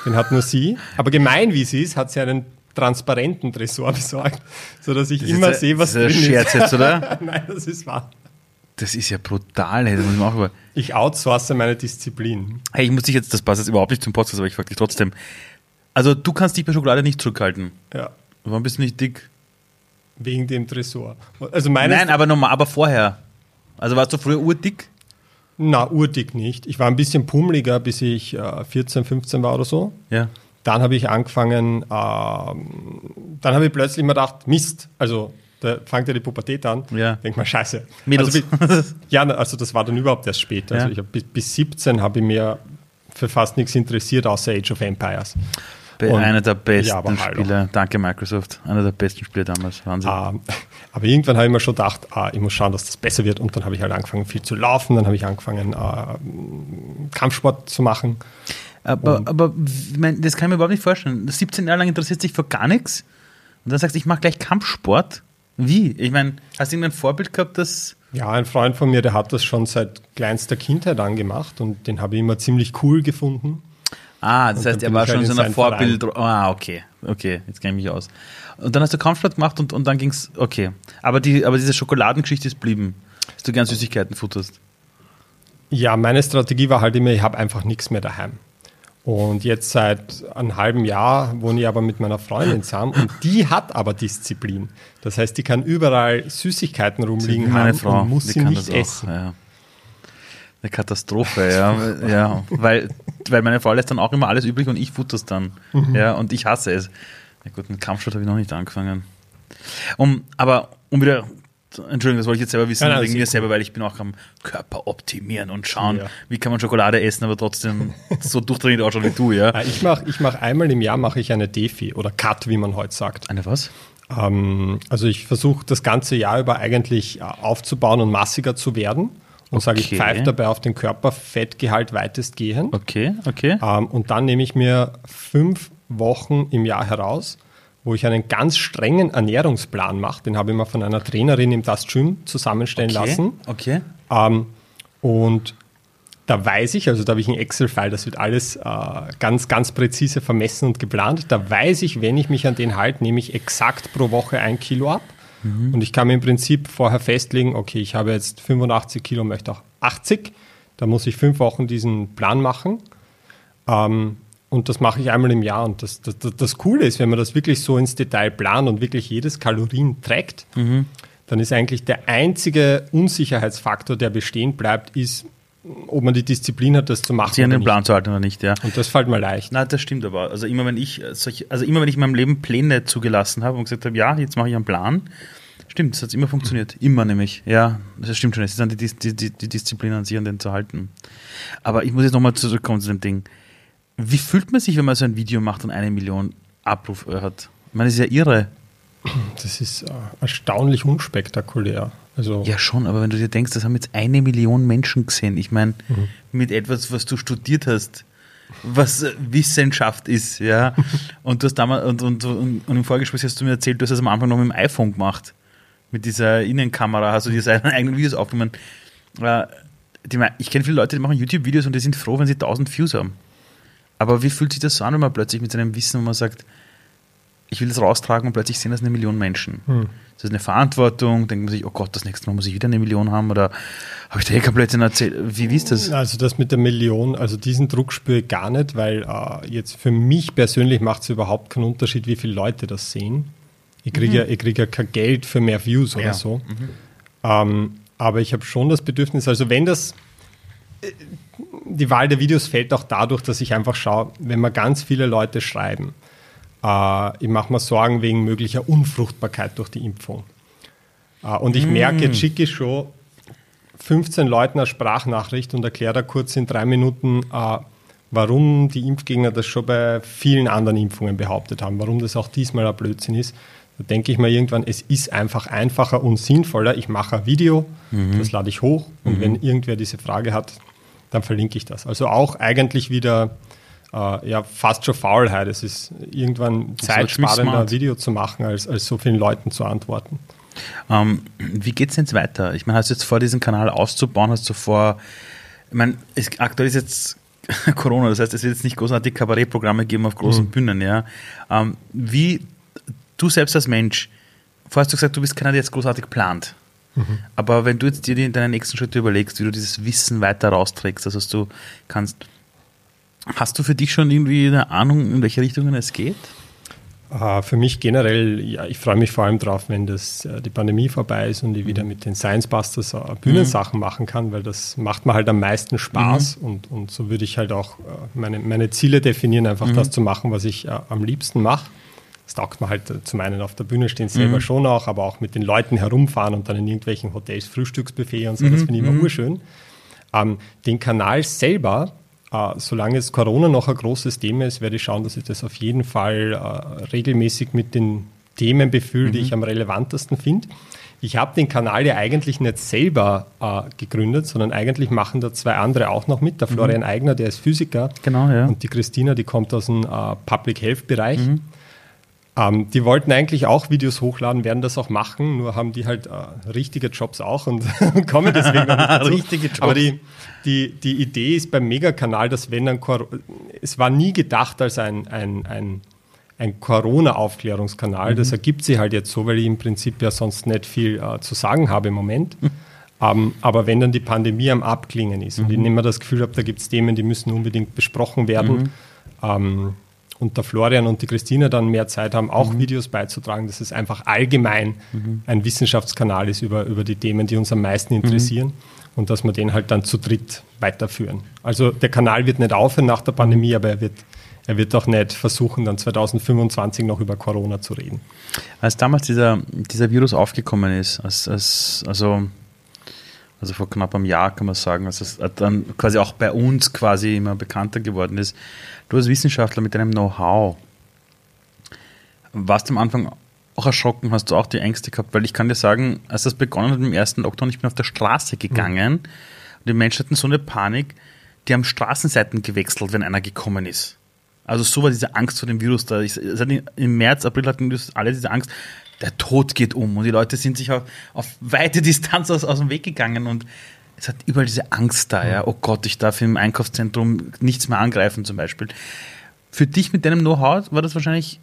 Den hat nur sie. Aber gemein wie sie ist, hat sie einen transparenten Tresor besorgt, sodass ich immer sehe, was das ist. Das ist ein Scherz jetzt, oder? Nein, das ist wahr. Das ist ja brutal, hey, das muss man auch Ich outsource meine Disziplin. Hey, ich muss dich jetzt, das passt jetzt überhaupt nicht zum Podcast, aber ich frage dich trotzdem. Also, du kannst dich bei Schokolade nicht zurückhalten. Ja. Warum bist du nicht dick? Wegen dem Tresor. Also Nein, aber nochmal, aber vorher. Also warst du früher urdick? Na, urdick nicht. Ich war ein bisschen pummeliger, bis ich äh, 14, 15 war oder so. Ja. Dann habe ich angefangen, äh, dann habe ich plötzlich mal gedacht, Mist, also da fängt ja die Pubertät an. Ja. Denk mal, scheiße. Mädels. Also, ja, also das war dann überhaupt erst später. Also ja. ich bis, bis 17 habe ich mir für fast nichts interessiert, außer Age of Empires. Und, einer der besten ja, Spieler. Danke, Microsoft. Einer der besten Spieler damals. Wahnsinn. Ähm, aber irgendwann habe ich mir schon gedacht, ah, ich muss schauen, dass das besser wird. Und dann habe ich halt angefangen, viel zu laufen. Dann habe ich angefangen, äh, Kampfsport zu machen. Aber, aber mein, das kann ich mir überhaupt nicht vorstellen. 17 Jahre lang interessiert sich für gar nichts. Und dann sagst du, ich mache gleich Kampfsport. Wie? Ich meine, hast du irgendein Vorbild gehabt, das. Ja, ein Freund von mir, der hat das schon seit kleinster Kindheit angemacht und den habe ich immer ziemlich cool gefunden. Ah, das und heißt, er war schon so ein Vorbild. Verein. Ah, okay. Okay, jetzt kenne ich mich aus. Und dann hast du Kampfsport gemacht und, und dann ging es, okay. Aber, die, aber diese Schokoladengeschichte ist blieben, dass du gern Süßigkeiten futterst. Ja, meine Strategie war halt immer, ich habe einfach nichts mehr daheim. Und jetzt seit einem halben Jahr wohne ich aber mit meiner Freundin zusammen und die hat aber Disziplin. Das heißt, die kann überall Süßigkeiten rumliegen meine haben Frau, und muss sie nicht essen. Ja. Eine Katastrophe, ja. ja. Weil, weil meine Frau lässt dann auch immer alles übrig und ich futter es dann. Mhm. Ja, und ich hasse es. Na gut, mit Kampfsport habe ich noch nicht angefangen. Um, aber um wieder, Entschuldigung, das wollte ich jetzt selber wissen, ja, wegen mir selber, weil ich bin auch am Körper optimieren und schauen, ja. wie kann man Schokolade essen, aber trotzdem so durchdringend ausschauen wie du, ja. Ich mache ich mach einmal im Jahr mache ich eine Defi oder Cut, wie man heute sagt. Eine was? Ähm, also ich versuche das ganze Jahr über eigentlich äh, aufzubauen und massiger zu werden und okay. sage, ich pfeife dabei auf den Körperfettgehalt weitestgehend. Okay, okay. Ähm, und dann nehme ich mir fünf Wochen im Jahr heraus, wo ich einen ganz strengen Ernährungsplan mache. Den habe ich mal von einer Trainerin im Das Gym zusammenstellen okay, lassen. Okay. Ähm, und da weiß ich, also da habe ich einen Excel-File, das wird alles äh, ganz, ganz präzise vermessen und geplant. Da weiß ich, wenn ich mich an den halte, nehme ich exakt pro Woche ein Kilo ab. Mhm. Und ich kann mir im Prinzip vorher festlegen, okay, ich habe jetzt 85 Kilo, möchte auch 80. Da muss ich fünf Wochen diesen Plan machen. Ähm, und das mache ich einmal im Jahr. Und das, das, das, Coole ist, wenn man das wirklich so ins Detail plant und wirklich jedes Kalorien trägt, mhm. dann ist eigentlich der einzige Unsicherheitsfaktor, der bestehen bleibt, ist, ob man die Disziplin hat, das zu machen. Sie an den Plan zu halten oder nicht, ja. Und das fällt mir leicht. Na, das stimmt aber. Also immer wenn ich solche, also immer wenn ich in meinem Leben Pläne zugelassen habe und gesagt habe, ja, jetzt mache ich einen Plan, stimmt, das hat immer funktioniert. Immer nämlich. Ja, das stimmt schon. Es ist dann die, die, die, die Disziplin an sich, an den zu halten. Aber ich muss jetzt nochmal zurückkommen zu dem Ding. Wie fühlt man sich, wenn man so ein Video macht und eine Million Abrufe hat? Ich meine, das ist ja irre. Das ist äh, erstaunlich unspektakulär. Also ja, schon, aber wenn du dir denkst, das haben jetzt eine Million Menschen gesehen. Ich meine, mhm. mit etwas, was du studiert hast, was Wissenschaft ist, ja. und du hast damals, und, und, und, und im Vorgespräch hast du mir erzählt, du hast das am Anfang noch mit dem iPhone gemacht. Mit dieser Innenkamera hast du dir seine eigenen Videos aufgenommen. Äh, ich kenne viele Leute, die machen YouTube-Videos und die sind froh, wenn sie 1000 Views haben. Aber wie fühlt sich das so an, wenn man plötzlich mit seinem Wissen, wo man sagt, ich will das raustragen und plötzlich sehen das eine Million Menschen. Hm. Das ist eine Verantwortung, denkt man sich, oh Gott, das nächste Mal muss ich wieder eine Million haben oder habe ich da eh komplett erzählt? Wie, wie ist das? Also das mit der Million, also diesen Druck spüre ich gar nicht, weil äh, jetzt für mich persönlich macht es überhaupt keinen Unterschied, wie viele Leute das sehen. Ich kriege mhm. ja, krieg ja kein Geld für mehr Views oder ja. so. Mhm. Ähm, aber ich habe schon das Bedürfnis, also wenn das, äh, die Wahl der Videos fällt auch dadurch, dass ich einfach schaue, wenn mir ganz viele Leute schreiben, ich mache mir Sorgen wegen möglicher Unfruchtbarkeit durch die Impfung. Äh, und ich mm. merke, jetzt schicke ich schon 15 Leuten eine Sprachnachricht und erkläre da kurz in drei Minuten, äh, warum die Impfgegner das schon bei vielen anderen Impfungen behauptet haben, warum das auch diesmal ein Blödsinn ist. Da denke ich mir irgendwann, es ist einfach einfacher und sinnvoller. Ich mache ein Video, mhm. das lade ich hoch und mhm. wenn irgendwer diese Frage hat, dann verlinke ich das. Also auch eigentlich wieder äh, ja fast schon Faulheit. Es ist irgendwann zeitsparender, ein Video zu machen, als, als so vielen Leuten zu antworten. Ähm, wie geht es jetzt weiter? Ich meine, hast du jetzt vor, diesen Kanal auszubauen, hast du vor, ich meine, es, aktuell ist jetzt Corona, das heißt, es wird jetzt nicht großartig Kabarettprogramme geben auf großen mhm. Bühnen, ja. Ähm, wie, du selbst als Mensch, vorher hast du gesagt, du bist keiner, der jetzt großartig plant. Mhm. Aber wenn du jetzt dir in deinen nächsten Schritte überlegst, wie du dieses Wissen weiter rausträgst, also du kannst Hast du für dich schon irgendwie eine Ahnung, in welche Richtungen es geht? Uh, für mich generell, ja, ich freue mich vor allem drauf, wenn das, uh, die Pandemie vorbei ist und ich wieder mit den Science Busters uh, Bühnensachen mhm. machen kann, weil das macht mir halt am meisten Spaß mhm. und, und so würde ich halt auch meine, meine Ziele definieren, einfach mhm. das zu machen, was ich am liebsten mache. Das taugt mir halt zum einen auf der Bühne stehen selber mhm. schon auch, aber auch mit den Leuten herumfahren und dann in irgendwelchen Hotels Frühstücksbuffet und so, das mhm. finde ich immer mhm. urschön. Um, den Kanal selber, Uh, solange es Corona noch ein großes Thema ist, werde ich schauen, dass ich das auf jeden Fall uh, regelmäßig mit den Themen befülle, mhm. die ich am relevantesten finde. Ich habe den Kanal ja eigentlich nicht selber uh, gegründet, sondern eigentlich machen da zwei andere auch noch mit. Der mhm. Florian mhm. Eigner, der ist Physiker. Genau, ja. Und die Christina, die kommt aus dem Public Health Bereich. Mhm. Ähm, die wollten eigentlich auch Videos hochladen, werden das auch machen, nur haben die halt äh, richtige Jobs auch und kommen deswegen noch nicht dazu. richtige Jobs. Aber die, die, die Idee ist beim Megakanal, dass wenn ein Cor es war nie gedacht als ein, ein, ein, ein Corona-Aufklärungskanal. Mhm. Das ergibt sich halt jetzt so, weil ich im Prinzip ja sonst nicht viel äh, zu sagen habe im Moment. Mhm. Um, aber wenn dann die Pandemie am Abklingen ist mhm. und ich nicht mehr das Gefühl habe, da gibt es Themen, die müssen unbedingt besprochen werden, mhm. ähm, und der Florian und die Christina dann mehr Zeit haben, auch mhm. Videos beizutragen, dass es einfach allgemein mhm. ein Wissenschaftskanal ist über, über die Themen, die uns am meisten interessieren mhm. und dass wir den halt dann zu dritt weiterführen. Also der Kanal wird nicht aufhören nach der Pandemie, aber er wird, er wird auch nicht versuchen, dann 2025 noch über Corona zu reden. Als damals dieser, dieser Virus aufgekommen ist, als, als, also also vor knapp einem Jahr kann man sagen, als es dann quasi auch bei uns quasi immer bekannter geworden ist. Du als Wissenschaftler mit deinem Know-how, warst du am Anfang auch erschrocken, hast du auch die Ängste gehabt, weil ich kann dir sagen, als das begonnen hat mit dem ersten Lockdown, ich bin auf der Straße gegangen mhm. und die Menschen hatten so eine Panik, die haben Straßenseiten gewechselt, wenn einer gekommen ist. Also so war diese Angst vor dem Virus da. Ich, Im März, April hatten alle diese Angst, der Tod geht um und die Leute sind sich auf, auf weite Distanz aus, aus dem Weg gegangen und es hat überall diese Angst da, ja. Oh Gott, ich darf im Einkaufszentrum nichts mehr angreifen zum Beispiel. Für dich mit deinem Know-how war das wahrscheinlich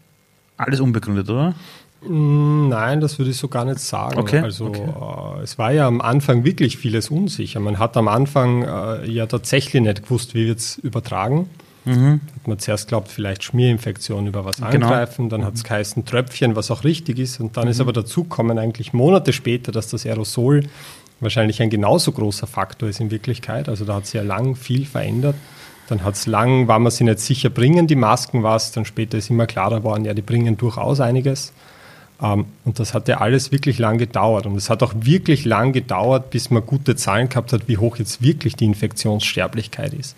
alles unbegründet, oder? Mm, nein, das würde ich so gar nicht sagen. Okay, Also okay. Äh, es war ja am Anfang wirklich vieles unsicher. Man hat am Anfang äh, ja tatsächlich nicht gewusst, wie wird es übertragen. Hat man zuerst glaubt, vielleicht Schmierinfektion über was Mhm. Genau. angreifen, dann hat es geheißen Tröpfchen, was auch richtig ist. Und dann ist aber dazu gekommen, eigentlich Monate später, dass das Aerosol wahrscheinlich ein genauso großer Faktor ist in Wirklichkeit. Also da hat sich ja lang viel verändert. Dann hat es lang, war man sich nicht sicher, bringen die Masken was. Dann später ist immer klarer geworden, ja, die bringen durchaus einiges. Ähm, und das hat ja alles wirklich lang gedauert. Und es hat auch wirklich lang gedauert, bis man gute Zahlen gehabt hat, wie hoch jetzt wirklich die Infektionssterblichkeit ist.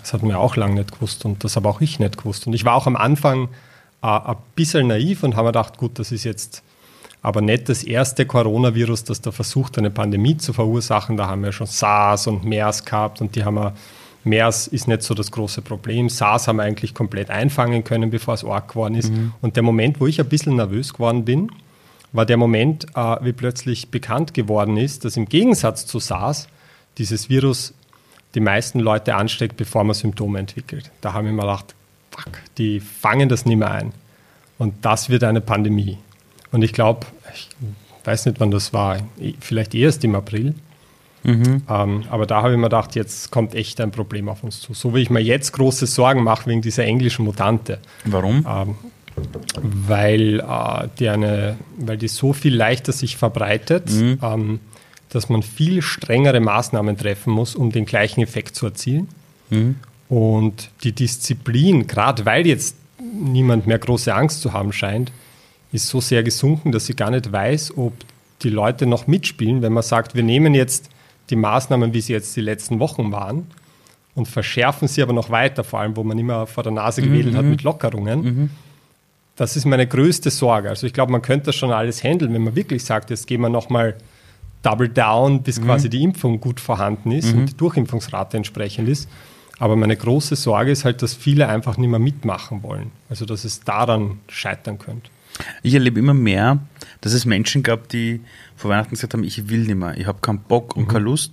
Das hat man ja auch lange nicht gewusst und das habe auch ich nicht gewusst. Und ich war auch am Anfang äh, ein bisschen naiv und habe mir gedacht, gut, das ist jetzt aber nicht das erste Coronavirus, das da versucht, eine Pandemie zu verursachen. Da haben wir schon SARS und MERS gehabt und die haben wir, MERS ist nicht so das große Problem. SARS haben wir eigentlich komplett einfangen können, bevor es arg geworden ist. Und der Moment, wo ich ein bisschen nervös geworden bin, war der Moment, äh, wie plötzlich bekannt geworden ist, dass im Gegensatz zu SARS dieses Virus die meisten Leute ansteckt, bevor man Symptome entwickelt. Da haben wir mir gedacht, fuck, die fangen das nicht mehr ein. Und das wird eine Pandemie. Und ich glaube, ich weiß nicht, wann das war, vielleicht erst im April. Ähm, aber da habe ich mir gedacht, jetzt kommt echt ein Problem auf uns zu. So wie ich mir jetzt große Sorgen mache wegen dieser englischen Mutante Warum? ähm, weil, äh, die eine, weil die so viel leichter sich verbreitet, ähm, dass man viel strengere Maßnahmen treffen muss, um den gleichen Effekt zu erzielen. Und die Disziplin, gerade weil jetzt niemand mehr große Angst zu haben scheint, ist so sehr gesunken, dass ich gar nicht weiß, ob die Leute noch mitspielen, wenn man sagt, wir nehmen jetzt die Maßnahmen, wie sie jetzt die letzten Wochen waren, und verschärfen sie aber noch weiter, vor allem wo man immer vor der Nase gewedelt hat mit Lockerungen. Das ist meine größte Sorge. Also ich glaube, man könnte das schon alles handeln, wenn man wirklich sagt, jetzt gehen wir nochmal double down, bis quasi die Impfung gut vorhanden ist und die Durchimpfungsrate entsprechend ist. Aber meine große Sorge ist halt, dass viele einfach nicht mehr mitmachen wollen. Also dass es daran scheitern könnte. Ich erlebe immer mehr, dass es Menschen gab, die vor Weihnachten gesagt haben, ich will nicht mehr, ich habe keinen Bock und keine Lust.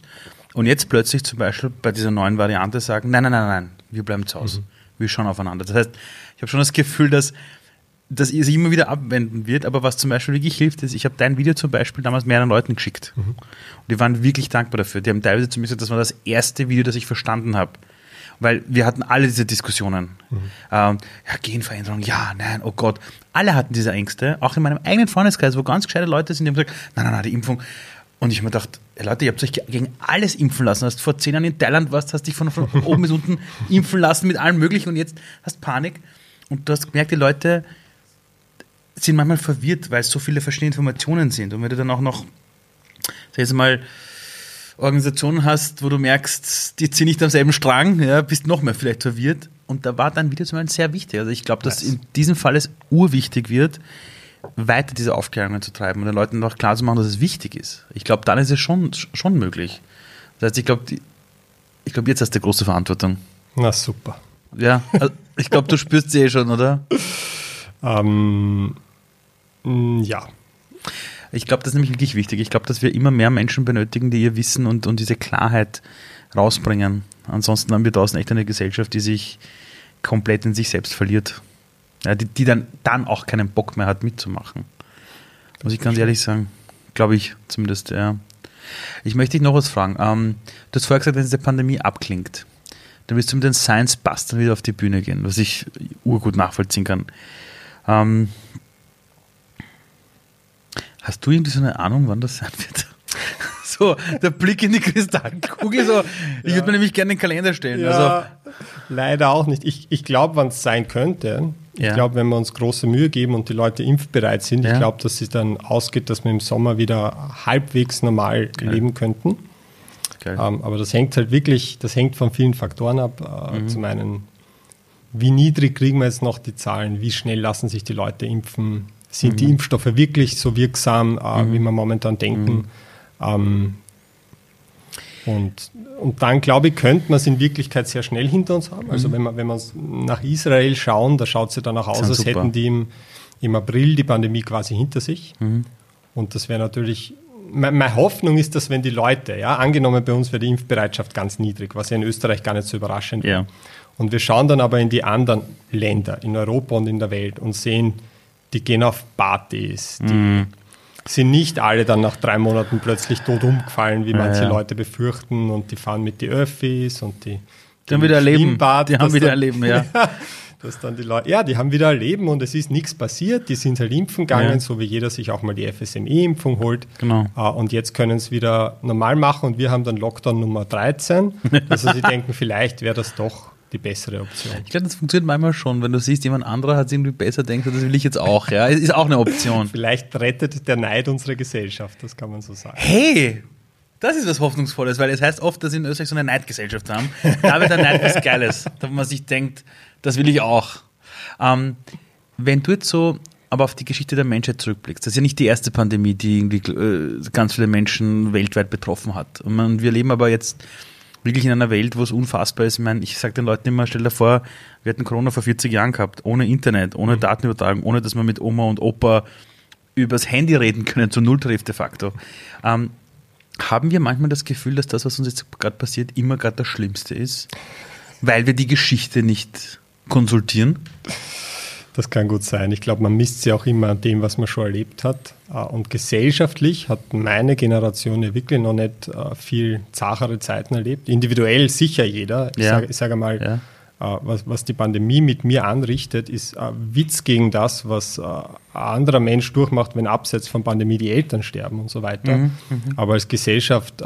Und jetzt plötzlich zum Beispiel bei dieser neuen Variante sagen, nein, nein, nein, nein, wir bleiben zu Hause. Wir schauen aufeinander. Das heißt, ich habe schon das Gefühl, dass, dass ihr sich immer wieder abwenden wird, aber was zum Beispiel wirklich hilft, ist, ich habe dein Video zum Beispiel damals mehreren Leuten geschickt. Und die waren wirklich dankbar dafür. Die haben teilweise zu mir gesagt, das war das erste Video, das ich verstanden habe. Weil wir hatten alle diese Diskussionen. Ähm, ja, Genveränderung, ja, nein, oh Gott. Alle hatten diese Ängste, auch in meinem eigenen Freundeskreis, wo ganz gescheite Leute sind, die haben gesagt, nein, nein, nein, die Impfung. Und ich habe mir gedacht, Leute, ihr habt euch ge- gegen alles impfen lassen. Hast vor zehn Jahren in Thailand warst, hast dich von, von oben bis unten impfen lassen mit allem Möglichen und jetzt hast Panik. Und du hast gemerkt, die Leute sind manchmal verwirrt, weil es so viele verschiedene Informationen sind. Und wenn du dann auch noch, sag ich jetzt mal, Organisationen hast, wo du merkst, die ziehen nicht am selben Strang, ja, bist noch mehr vielleicht verwirrt. Und da war dann wieder zum Beispiel sehr wichtig. Also ich glaube, dass in diesem Fall es urwichtig wird, weiter diese Aufklärungen zu treiben und den Leuten noch klar zu machen, dass es wichtig ist. Ich glaube, dann ist es schon, schon möglich. Das heißt, ich glaube, ich glaube, jetzt hast du große Verantwortung. Na super. Ja, also ich glaube, du spürst sie eh schon, oder? Ähm, ja, Ich glaube, das ist nämlich wirklich wichtig. Ich glaube, dass wir immer mehr Menschen benötigen, die ihr Wissen und, und diese Klarheit rausbringen. Ansonsten haben wir draußen echt eine Gesellschaft, die sich komplett in sich selbst verliert. Ja, die, die dann, dann auch keinen Bock mehr hat, mitzumachen. Muss ich ganz ehrlich sagen. Glaube ich zumindest, ja. Ich möchte dich noch was fragen. Ähm, du hast vorher gesagt, wenn diese Pandemie abklingt, dann wirst du mit den Science Bustern wieder auf die Bühne gehen, was ich urgut nachvollziehen kann. Ähm, Hast du irgendwie so eine Ahnung, wann das sein wird? So, der Blick in die Kristallkugel, so. Ich würde mir nämlich gerne den Kalender stellen. Also, Ja, leider auch nicht. Ich, ich glaube, wann es sein könnte. Ich Ja. glaube, wenn wir uns große Mühe geben und die Leute impfbereit sind, Ja. ich glaube, dass es dann ausgeht, dass wir im Sommer wieder halbwegs normal leben könnten. geil. Ähm, aber das hängt halt wirklich, das hängt von vielen Faktoren ab. Äh, Mhm. Zum einen, wie niedrig kriegen wir jetzt noch die Zahlen? Wie schnell lassen sich die Leute impfen? Sind Mhm. die Impfstoffe wirklich so wirksam, äh, wie wir momentan denken? Ähm, und, und dann, glaube ich, könnte man es in Wirklichkeit sehr schnell hinter uns haben. Also wenn wir wenn wir nach Israel schauen, da schaut es ja dann auch aus, als super. hätten die im, im April die Pandemie quasi hinter sich. Und das wäre natürlich meine Hoffnung ist, dass wenn die Leute, ja, angenommen bei uns wäre die Impfbereitschaft ganz niedrig, was ja in Österreich gar nicht so überraschend Ja. Und wir schauen dann aber in die anderen Länder, in Europa und in der Welt und sehen, die gehen auf Partys, die Mhm. sind nicht alle dann nach drei Monaten plötzlich tot umgefallen, wie manche ja. Leute befürchten und die fahren mit die Öffis und die, Die haben wieder erleben. Die haben wieder dann- erleben, ja. dass dann die Leute, ja, die haben wieder erleben und es ist nichts passiert, die sind halt impfen gegangen, Ja. so wie jeder sich auch mal die FSME-Impfung holt. Genau. Äh, Und jetzt können es wieder normal machen und wir haben dann Lockdown Nummer 13. Also sie denken, vielleicht wäre das doch die bessere Option. Ich glaube, das funktioniert manchmal schon, wenn du siehst, jemand anderer hat es irgendwie besser, denkst du, das will ich jetzt auch. Ja, ist auch eine Option. Vielleicht rettet der Neid unsere Gesellschaft, das kann man so sagen. Hey, das ist was Hoffnungsvolles, weil es heißt oft, dass wir in Österreich so eine Neidgesellschaft haben. Da wird der Neid was Geiles, da man sich denkt, das will ich auch. Ähm, wenn du jetzt so aber auf die Geschichte der Menschheit zurückblickst, das ist ja nicht die erste Pandemie, die irgendwie äh, ganz viele Menschen weltweit betroffen hat. Und wir leben aber jetzt wirklich in einer Welt, wo es unfassbar ist. Ich meine, ich sage den Leuten immer, stell dir vor, wir hätten Corona vor 40 Jahren gehabt, ohne Internet, ohne Datenübertragung, ohne dass man mit Oma und Opa übers Handy reden können, zu Null trifft de facto. Ähm, haben wir manchmal das Gefühl, dass das, was uns jetzt gerade passiert, immer gerade das Schlimmste ist? Weil wir die Geschichte nicht konsultieren? Das kann gut sein. Ich glaube, man misst sie auch immer an dem, was man schon erlebt hat. Äh, Und gesellschaftlich hat meine Generation ja wirklich noch nicht äh, viel zachere Zeiten erlebt. Individuell sicher jeder. Ich Ja. sage sag einmal, Ja. äh, was, was die Pandemie mit mir anrichtet, ist äh, Witz gegen das, was ein anderer Mensch durchmacht, wenn abseits von Pandemie die Eltern sterben und so weiter. Aber als Gesellschaft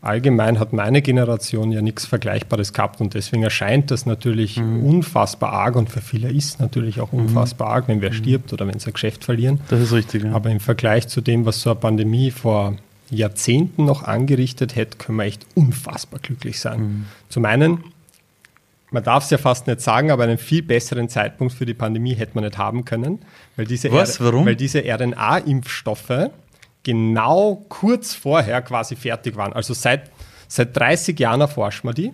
allgemein hat meine Generation ja nichts Vergleichbares gehabt und deswegen erscheint das natürlich unfassbar arg und für viele ist natürlich auch unfassbar arg, wenn wer stirbt oder wenn sie ein Geschäft verlieren. Das ist richtig. Ja. Aber im Vergleich zu dem, was so eine Pandemie vor Jahrzehnten noch angerichtet hätte, können wir echt unfassbar glücklich sein. Zum einen, man darf es ja fast nicht sagen, aber einen viel besseren Zeitpunkt für die Pandemie hätte man nicht haben können, weil diese, Was? Warum? Weil diese RNA-Impfstoffe genau kurz vorher quasi fertig waren. Also seit, seit 30 Jahren erforscht man die.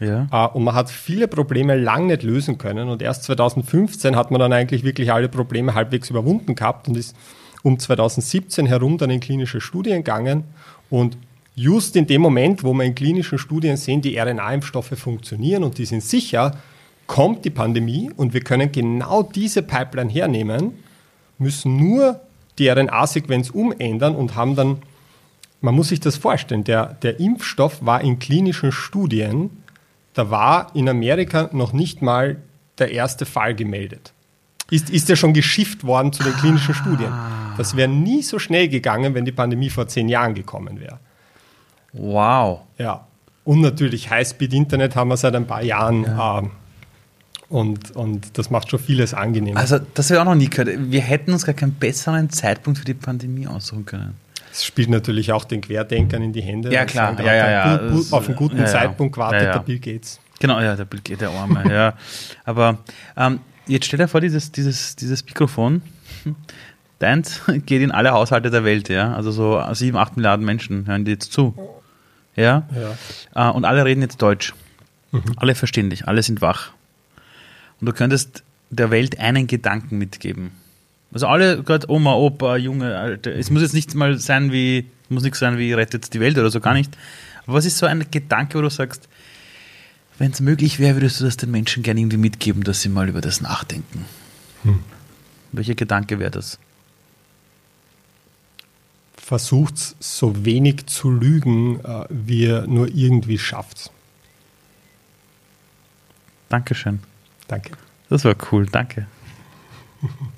ja. Äh, Und man hat viele Probleme lang nicht lösen können. Und erst 2015 hat man dann eigentlich wirklich alle Probleme halbwegs überwunden gehabt und ist um 2017 herum dann in klinische Studien gegangen. Und just in dem Moment, wo wir in klinischen Studien sehen, die RNA-Impfstoffe funktionieren und die sind sicher, kommt die Pandemie und wir können genau diese Pipeline hernehmen, müssen nur die RNA-Sequenz umändern und haben dann man muss sich das vorstellen, der, der Impfstoff war in klinischen Studien, da war in Amerika noch nicht mal der erste Fall gemeldet. Ist, ist ja schon geschifft worden zu den klinischen Studien. Das wäre nie so schnell gegangen, wenn die Pandemie vor zehn Jahren gekommen wäre. Wow. Ja. Und natürlich Highspeed-Internet haben wir seit ein paar Jahren. ähm, und, und das macht schon vieles angenehmer. Also, das wäre auch noch nie gehört. Wir hätten uns gar keinen besseren Zeitpunkt für die Pandemie aussuchen können. Es spielt natürlich auch den Querdenkern in die Hände. Ja, klar. Ja, ja, ja. gut- gut- Auf einen guten Ja. Zeitpunkt ja. der Bill Gates. Genau, ja, der Bill Gates, der Arme, ja. Aber ähm, jetzt stell dir vor, dieses, dieses, dieses Mikrofon, deins geht in alle Haushalte der Welt, ja. Also so sieben, acht Milliarden Menschen hören dir jetzt zu. Ja. Ja. Äh, und alle reden jetzt Deutsch. Alle verstehen dich, alle sind wach. Und du könntest der Welt einen Gedanken mitgeben. Also alle, gerade Oma, Opa, Junge, Alte. Es muss jetzt nicht mal sein wie, muss nichts sein wie rettet die Welt oder so, gar nicht. Aber was ist so ein Gedanke, wo du sagst, wenn es möglich wäre, würdest du das den Menschen gerne irgendwie mitgeben, dass sie mal über das nachdenken? Welcher Gedanke wäre das? versucht so wenig zu lügen, äh, wie ihr nur irgendwie schafft. Dankeschön. Danke. Das war cool, danke.